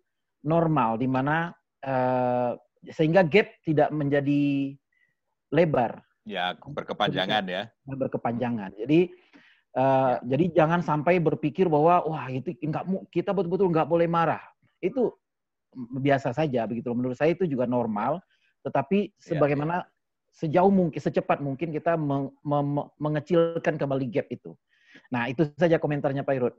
normal di mana uh, sehingga gap tidak menjadi lebar. Ya, berkepanjangan ya. Berkepanjangan. Jadi uh, ya. jadi jangan sampai berpikir bahwa wah itu enggak kita betul-betul nggak boleh marah. Itu biasa saja begitu. Menurut saya itu juga normal, tetapi ya, sebagaimana ya, ya. sejauh mungkin secepat mungkin kita meng, meng, mengecilkan kembali gap itu. Nah, itu saja komentarnya Pak Irut.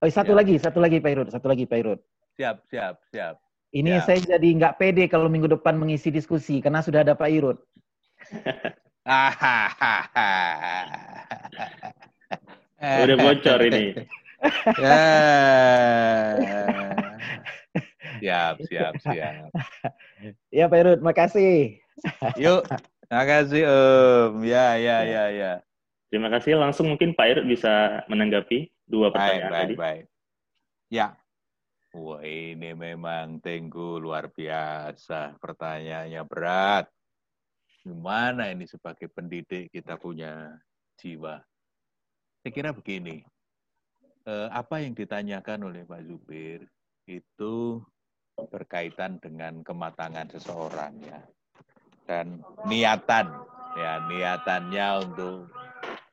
Oh, satu ya. lagi, satu lagi Pak Irut, satu lagi Pak Irut. Siap, siap, siap. Ini siap. saya jadi nggak pede kalau minggu depan mengisi diskusi karena sudah ada Pak Irut. Udah bocor ini. ya. Siap, siap, siap. Ya Pak Irut, makasih. Yuk, makasih Om. Ya, ya, ya, ya. Terima kasih. Langsung mungkin Pak Irut bisa menanggapi dua pertanyaan baik, baik, tadi. Baik. Ya. Wah ini memang Tenggu luar biasa. Pertanyaannya berat. Gimana ini sebagai pendidik kita punya jiwa? Saya kira begini. Eh, apa yang ditanyakan oleh Pak Zubir itu berkaitan dengan kematangan seseorang ya. Dan niatan ya niatannya untuk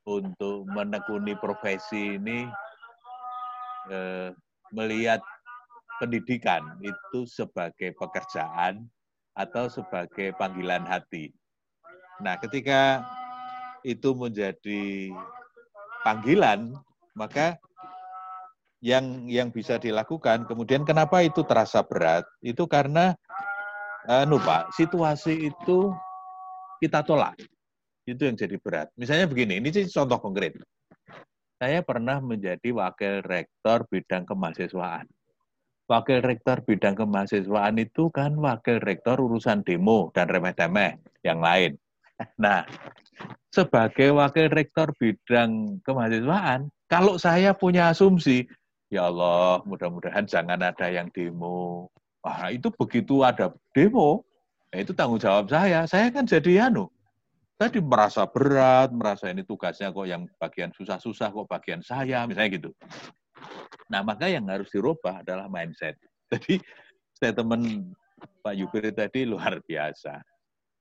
untuk menekuni profesi ini eh, melihat pendidikan itu sebagai pekerjaan atau sebagai panggilan hati. Nah, ketika itu menjadi panggilan, maka yang yang bisa dilakukan. Kemudian kenapa itu terasa berat? Itu karena anu Pak, situasi itu kita tolak. Itu yang jadi berat. Misalnya begini, ini contoh konkret. Saya pernah menjadi wakil rektor bidang kemahasiswaan. Wakil rektor bidang kemahasiswaan itu kan wakil rektor urusan demo dan remeh-temeh yang lain. Nah, sebagai wakil rektor bidang kemahasiswaan, kalau saya punya asumsi, ya Allah, mudah-mudahan jangan ada yang demo. Wah, itu begitu ada demo, ya itu tanggung jawab saya. Saya kan jadi anu. Tadi merasa berat, merasa ini tugasnya kok yang bagian susah-susah, kok bagian saya, misalnya gitu. Nah, maka yang harus dirubah adalah mindset. Jadi, saya teman Pak Yubir tadi luar biasa.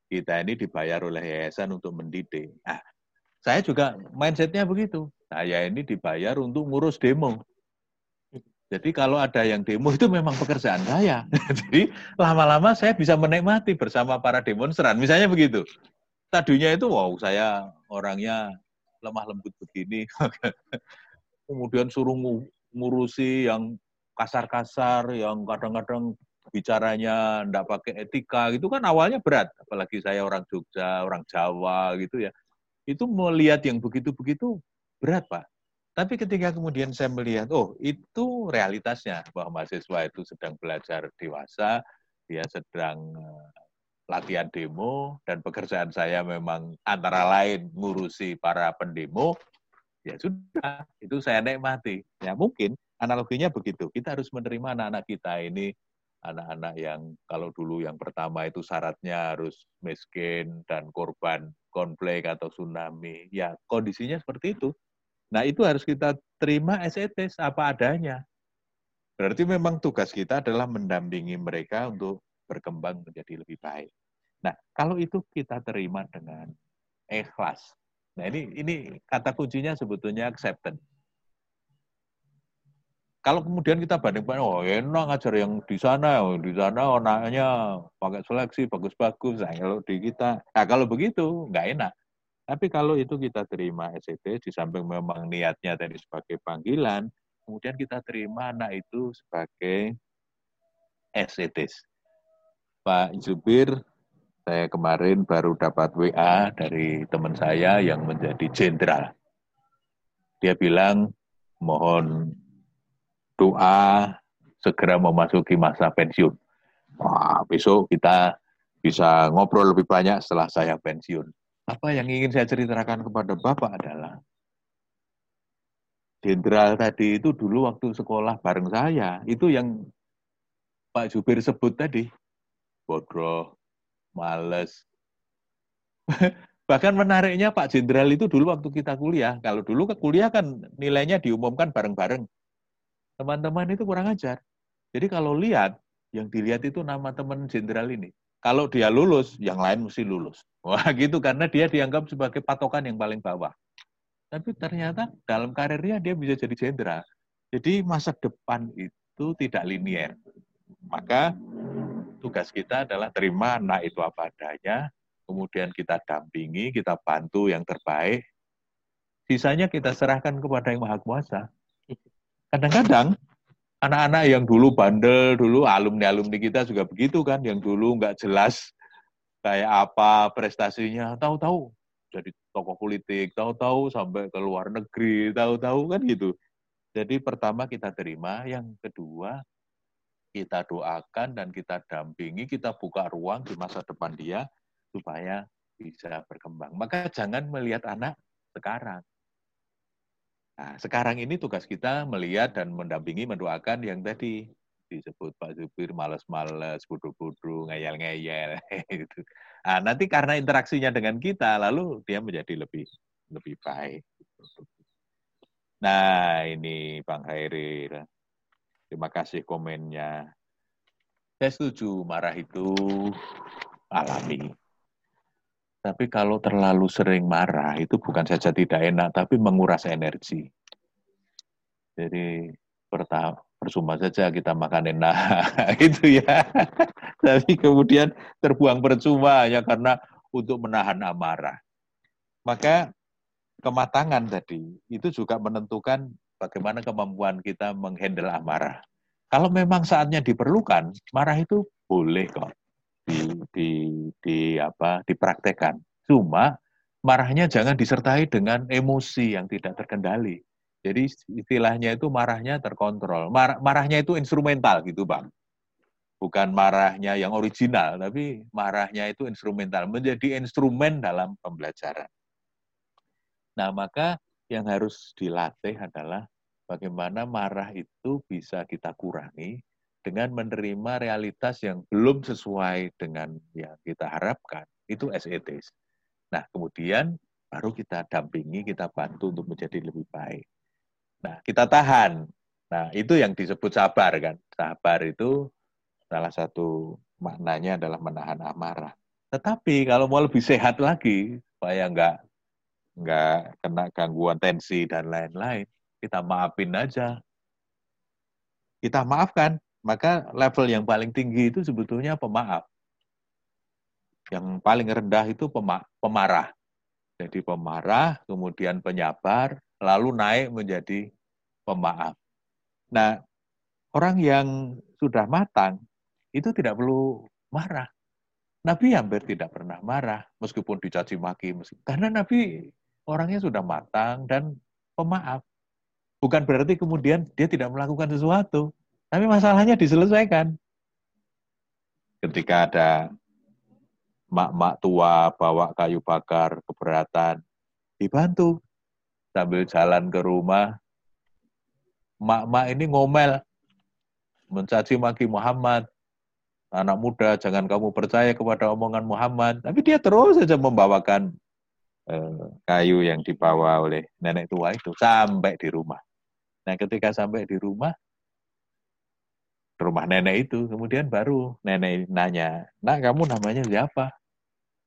Kita ini dibayar oleh yayasan untuk mendidik. Nah, saya juga mindsetnya begitu. Saya ini dibayar untuk ngurus demo. Jadi kalau ada yang demo itu memang pekerjaan saya. Jadi lama-lama saya bisa menikmati bersama para demonstran. Misalnya begitu. Tadinya itu wow saya orangnya lemah lembut begini. Kemudian suruh ngurusi yang kasar-kasar, yang kadang-kadang bicaranya enggak pakai etika gitu kan awalnya berat. Apalagi saya orang Jogja, orang Jawa gitu ya. Itu melihat yang begitu-begitu berat Pak tapi ketika kemudian saya melihat, oh itu realitasnya bahwa mahasiswa itu sedang belajar dewasa, dia sedang eh, latihan demo, dan pekerjaan saya memang antara lain ngurusi para pendemo, ya sudah, itu saya nikmati. Ya mungkin analoginya begitu, kita harus menerima anak-anak kita ini, anak-anak yang kalau dulu yang pertama itu syaratnya harus miskin dan korban konflik atau tsunami, ya kondisinya seperti itu Nah, itu harus kita terima as apa adanya. Berarti memang tugas kita adalah mendampingi mereka untuk berkembang menjadi lebih baik. Nah, kalau itu kita terima dengan ikhlas. Nah, ini ini kata kuncinya sebetulnya acceptance. Kalau kemudian kita banding-banding, oh enak ngajar yang di sana, oh, di sana anaknya pakai seleksi bagus-bagus. Nah, kalau di kita, nah kalau begitu nggak enak. Tapi kalau itu kita terima SET, di samping memang niatnya tadi sebagai panggilan, kemudian kita terima anak itu sebagai SET. Pak Zubir, saya kemarin baru dapat WA dari teman saya yang menjadi jenderal. Dia bilang, mohon doa segera memasuki masa pensiun. Wah, besok kita bisa ngobrol lebih banyak setelah saya pensiun. Apa yang ingin saya ceritakan kepada Bapak adalah jenderal tadi itu dulu waktu sekolah bareng saya, itu yang Pak Jubir sebut tadi. Bodoh, males. Bahkan menariknya Pak Jenderal itu dulu waktu kita kuliah. Kalau dulu ke kuliah kan nilainya diumumkan bareng-bareng. Teman-teman itu kurang ajar. Jadi kalau lihat, yang dilihat itu nama teman jenderal ini. Kalau dia lulus, yang lain mesti lulus. Wah gitu, karena dia dianggap sebagai patokan yang paling bawah. Tapi ternyata dalam karirnya dia bisa jadi jenderal. Jadi masa depan itu tidak linier. Maka tugas kita adalah terima anak itu apa adanya, kemudian kita dampingi, kita bantu yang terbaik, sisanya kita serahkan kepada yang Maha Kuasa. Kadang-kadang anak-anak yang dulu bandel, dulu alumni-alumni kita juga begitu kan, yang dulu nggak jelas kayak apa prestasinya, tahu-tahu jadi tokoh politik, tahu-tahu sampai ke luar negeri, tahu-tahu kan gitu. Jadi pertama kita terima, yang kedua kita doakan dan kita dampingi, kita buka ruang di masa depan dia supaya bisa berkembang. Maka jangan melihat anak sekarang, Nah, sekarang ini tugas kita melihat dan mendampingi, mendoakan yang tadi disebut Pak Zubir males-males, bodoh-bodoh, ngeyel-ngeyel gitu. Nah, nanti karena interaksinya dengan kita, lalu dia menjadi lebih lebih baik. Nah, ini Bang Hairil. Terima kasih komennya. Saya setuju, marah itu alami. Tapi kalau terlalu sering marah, itu bukan saja tidak enak, tapi menguras energi. Jadi pertama, percuma saja kita makan enak, itu ya. Tapi kemudian terbuang percuma hanya karena untuk menahan amarah. Maka kematangan tadi itu juga menentukan bagaimana kemampuan kita menghandle amarah. Kalau memang saatnya diperlukan, marah itu boleh kok di, di, di apa dipraktekkan. Cuma marahnya jangan disertai dengan emosi yang tidak terkendali. Jadi istilahnya itu marahnya terkontrol. Mar marahnya itu instrumental gitu, Bang. Bukan marahnya yang original, tapi marahnya itu instrumental, menjadi instrumen dalam pembelajaran. Nah, maka yang harus dilatih adalah bagaimana marah itu bisa kita kurangi dengan menerima realitas yang belum sesuai dengan yang kita harapkan, itu as it is. Nah, kemudian baru kita dampingi, kita bantu untuk menjadi lebih baik. Nah, kita tahan. Nah, itu yang disebut sabar kan. Sabar itu salah satu maknanya adalah menahan amarah. Tetapi kalau mau lebih sehat lagi, supaya nggak nggak kena gangguan tensi dan lain-lain, kita maafin aja. Kita maafkan, maka level yang paling tinggi itu sebetulnya pemaaf. Yang paling rendah itu pemarah. Jadi pemarah, kemudian penyabar, lalu naik menjadi pemaaf. Nah, orang yang sudah matang itu tidak perlu marah. Nabi hampir tidak pernah marah meskipun dicaci maki, karena Nabi orangnya sudah matang dan pemaaf. Bukan berarti kemudian dia tidak melakukan sesuatu, tapi masalahnya diselesaikan. Ketika ada mak-mak tua bawa kayu bakar keberatan, dibantu. Sambil jalan ke rumah, mak-mak ini ngomel, mencaci maki Muhammad. Anak muda, jangan kamu percaya kepada omongan Muhammad. Tapi dia terus saja membawakan eh, kayu yang dibawa oleh nenek tua itu sampai di rumah. Nah, ketika sampai di rumah, rumah nenek itu. Kemudian baru nenek nanya, nak kamu namanya siapa?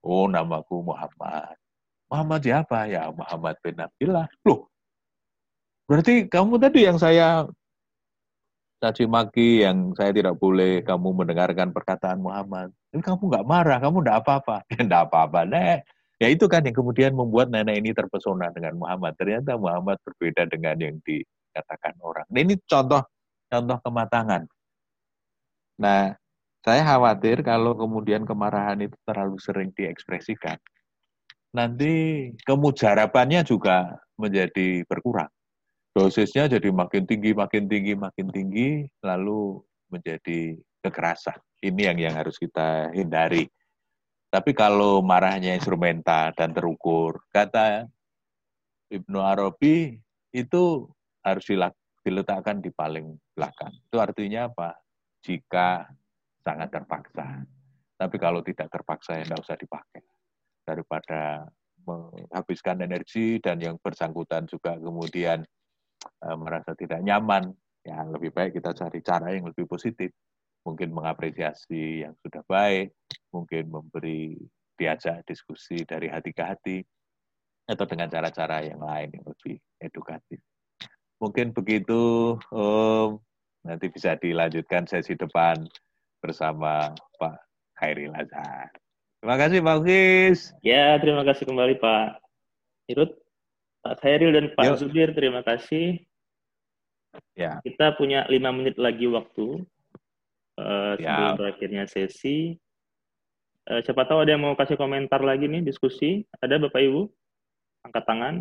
Oh namaku Muhammad. Muhammad siapa? Ya Muhammad bin Abdullah. Loh, berarti kamu tadi yang saya caci maki, yang saya tidak boleh kamu mendengarkan perkataan Muhammad. Tapi kamu nggak marah, kamu nggak apa-apa. Ya nggak apa-apa, nek. Ya itu kan yang kemudian membuat nenek ini terpesona dengan Muhammad. Ternyata Muhammad berbeda dengan yang dikatakan orang. Nah, ini contoh contoh kematangan. Nah, saya khawatir kalau kemudian kemarahan itu terlalu sering diekspresikan, nanti kemujarabannya juga menjadi berkurang. Dosisnya jadi makin tinggi, makin tinggi, makin tinggi, lalu menjadi kekerasan. Ini yang yang harus kita hindari. Tapi kalau marahnya instrumental dan terukur, kata Ibnu Arabi itu harus diletakkan di paling belakang. Itu artinya apa? Jika sangat terpaksa. Tapi kalau tidak terpaksa ya tidak usah dipakai. Daripada menghabiskan energi dan yang bersangkutan juga kemudian e, merasa tidak nyaman, ya lebih baik kita cari cara yang lebih positif. Mungkin mengapresiasi yang sudah baik, mungkin memberi diajak diskusi dari hati ke hati, atau dengan cara-cara yang lain yang lebih edukatif. Mungkin begitu, Om. Nanti bisa dilanjutkan sesi depan bersama Pak Khairil Azhar. Terima kasih Pak Ukis. Ya, terima kasih kembali Pak Irut. Pak Khairil dan Pak Yuk. Zubir, terima kasih. Ya. Kita punya lima menit lagi waktu uh, sebelum ya. berakhirnya sesi. Uh, siapa tahu ada yang mau kasih komentar lagi nih diskusi. Ada Bapak Ibu? Angkat tangan.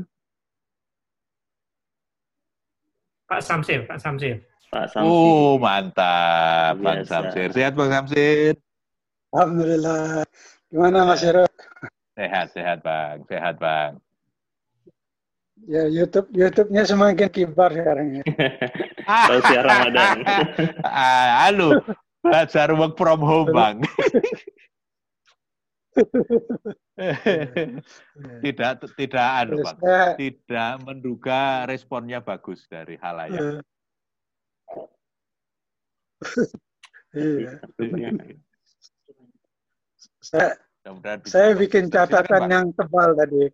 Pak Samsil, Pak Samsil. Pak Samsir. Oh, mantap. Pak Samsir. Sehat, Pak Samsir? Alhamdulillah. Gimana, Mas Hero? Sehat, sehat, Bang. Sehat, Bang. Ya, YouTube YouTube-nya semakin kibar sekarang ya. Tausiah Ramadan. halo, belajar work from home, Bang. tidak tidak anu, Bang. Tidak menduga responnya bagus dari halayak. Iya. saya, saya bikin catatan yang tebal tadi.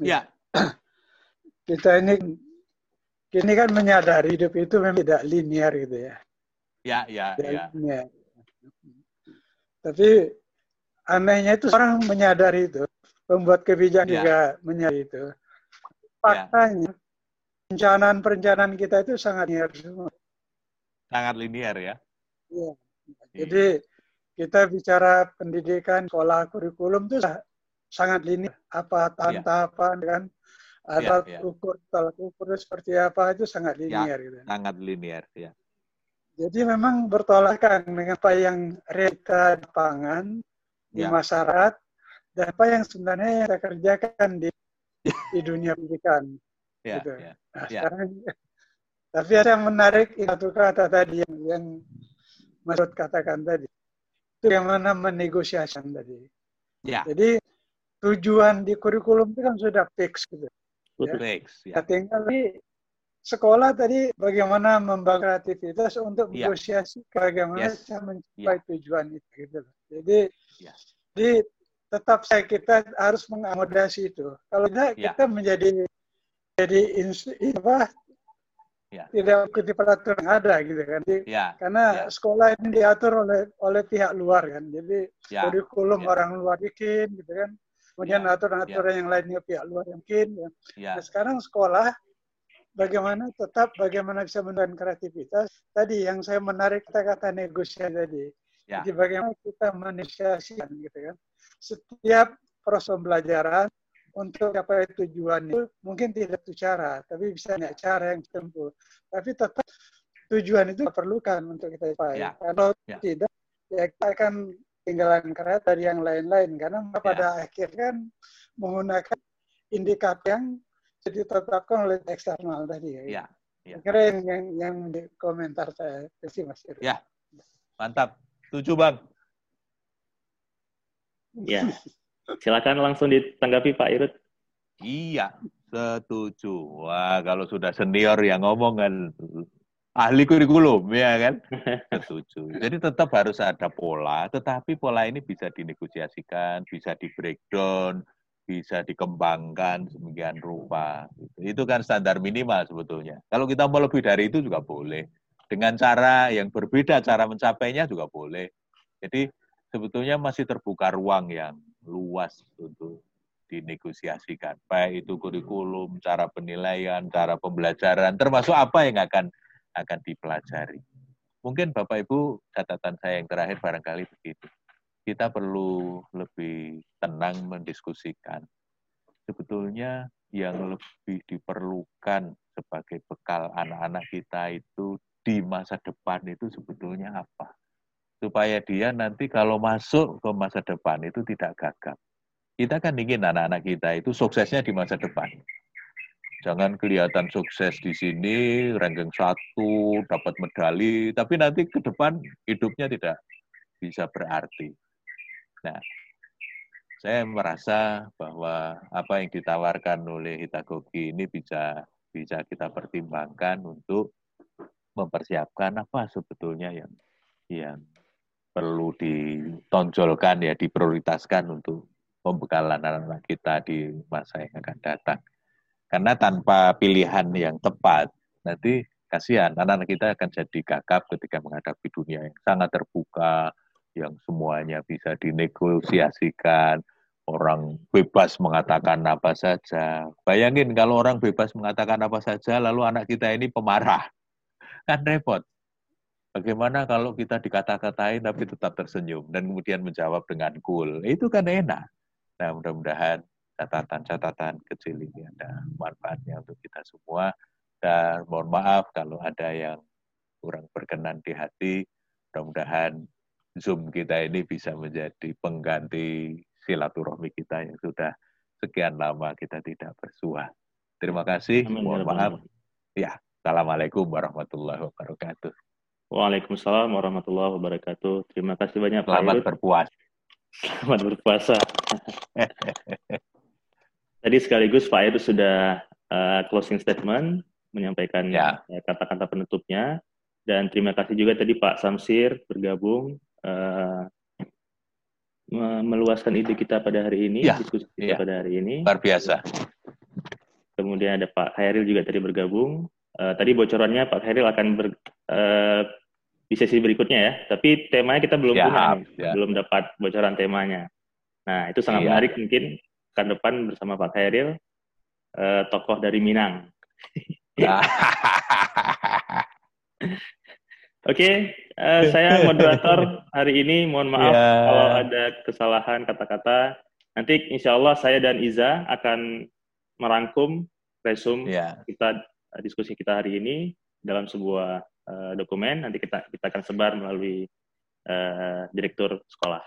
Ya. Kita ini kini kan menyadari hidup itu memang tidak linear gitu ya. Ya, ya, ya. Linear. Tapi anehnya itu orang menyadari itu, pembuat kebijakan ya. juga menyadari itu. Faktanya, ya. perencanaan-perencanaan kita itu sangat linear semua. Sangat linear ya. Iya. Jadi kita bicara pendidikan, sekolah, kurikulum itu sangat linear. Apa tahapan-tahapan ya. kan? Atau ya, ya. ukur tolak ukur seperti apa itu sangat ya, linear ya, gitu. Sangat linear ya. Jadi memang bertolakan dengan apa yang realita di lapangan di ya. masyarakat dan apa yang sebenarnya kita kerjakan di di dunia pendidikan. Ya, gitu. ya, nah, ya. sekarang tapi ada yang menarik satu kata tadi yang, yang Mas katakan tadi itu yang mana menegosiasikan tadi. Ya. Jadi tujuan di kurikulum itu kan sudah fix gitu. Ya. Fix. Ya. Nah, tinggal di sekolah tadi bagaimana membangun kreativitas untuk ya. negosiasi bagaimana yes. cara mencapai ya. tujuan itu gitu. Jadi ya. jadi tetap saya kita harus mengakomodasi itu. Kalau tidak ya. kita menjadi jadi apa ya. tidak ikuti peraturan yang ada gitu kan. Jadi, ya. Karena ya. sekolah ini diatur oleh oleh pihak luar kan. Jadi ya. kurikulum ya. orang luar bikin gitu kan. Kemudian ya. aturan-aturan ya. yang lainnya pihak luar yang bikin. Ya. Ya. Nah, sekarang sekolah bagaimana tetap bagaimana bisa menemukan kreativitas. Tadi yang saya menarik kata-kata negosiasi tadi. Ya. Jadi bagaimana kita menegosiasikan gitu kan. Setiap proses pembelajaran untuk capai tujuan itu mungkin tidak satu cara, tapi bisa banyak cara yang ditempuh. Tapi tetap tujuan itu perlukan untuk kita capai. Ya. Kalau ya. tidak, ya kita akan tinggalan kereta dari yang lain-lain. Karena ya. pada akhirnya kan menggunakan indikator yang ditetapkan oleh eksternal tadi. Ya. ya. ya. Kira yang, yang, yang di komentar saya, sih Mas. Ya, mantap. Tujuh Bang. Ya. Silakan langsung ditanggapi Pak Irut. Iya, setuju. Wah, kalau sudah senior yang ngomong kan ahli kurikulum ya kan? Setuju. Jadi tetap harus ada pola tetapi pola ini bisa dinegosiasikan bisa di breakdown bisa dikembangkan semikian rupa. Itu kan standar minimal sebetulnya. Kalau kita mau lebih dari itu juga boleh. Dengan cara yang berbeda cara mencapainya juga boleh. Jadi sebetulnya masih terbuka ruang yang luas untuk dinegosiasikan. Baik itu kurikulum, cara penilaian, cara pembelajaran, termasuk apa yang akan akan dipelajari. Mungkin Bapak Ibu catatan saya yang terakhir barangkali begitu. Kita perlu lebih tenang mendiskusikan. Sebetulnya yang lebih diperlukan sebagai bekal anak-anak kita itu di masa depan itu sebetulnya apa? Supaya dia nanti kalau masuk ke masa depan itu tidak gagap. Kita kan ingin anak-anak kita itu suksesnya di masa depan. Jangan kelihatan sukses di sini, ranking satu, dapat medali, tapi nanti ke depan hidupnya tidak bisa berarti. Nah, saya merasa bahwa apa yang ditawarkan oleh Hitagogi ini bisa bisa kita pertimbangkan untuk mempersiapkan apa sebetulnya yang yang perlu ditonjolkan ya diprioritaskan untuk pembekalan anak-anak kita di masa yang akan datang. Karena tanpa pilihan yang tepat, nanti kasihan anak-anak kita akan jadi gagap ketika menghadapi dunia yang sangat terbuka, yang semuanya bisa dinegosiasikan, orang bebas mengatakan apa saja. Bayangin kalau orang bebas mengatakan apa saja, lalu anak kita ini pemarah. Kan repot. Bagaimana kalau kita dikata-katain tapi tetap tersenyum dan kemudian menjawab dengan cool? Itu kan enak. Nah, mudah-mudahan catatan-catatan kecil ini ada manfaatnya untuk kita semua. Dan mohon maaf kalau ada yang kurang berkenan di hati. Mudah-mudahan Zoom kita ini bisa menjadi pengganti silaturahmi kita yang sudah sekian lama kita tidak bersua. Terima kasih. Mohon maaf. Ya, Assalamualaikum warahmatullahi wabarakatuh. Waalaikumsalam warahmatullahi wabarakatuh. Terima kasih banyak Pak Selamat berpuasa. Selamat berpuasa. Tadi sekaligus Pak Ayu sudah uh, closing statement, menyampaikan ya. Eh, kata-kata ya. penutupnya. Dan terima kasih juga tadi Pak Samsir bergabung uh, meluaskan ide kita pada hari ini, ya, diskusi kita ya. pada hari ini. Luar biasa. Kemudian ada Pak Khairil juga tadi bergabung. Uh, tadi bocorannya Pak Khairil akan ber, uh, di sesi berikutnya ya. Tapi temanya kita belum ya, punya, ya. belum dapat bocoran temanya. Nah itu sangat ya. menarik mungkin kan depan bersama Pak Khairil, uh, tokoh dari Minang. Oke, okay, uh, eh, saya moderator hari ini. Mohon maaf yeah. kalau ada kesalahan kata-kata. Nanti insya Allah saya dan Iza akan merangkum resum yeah. kita diskusi kita hari ini dalam sebuah dokumen. Nanti kita kita akan sebar melalui uh, direktur sekolah.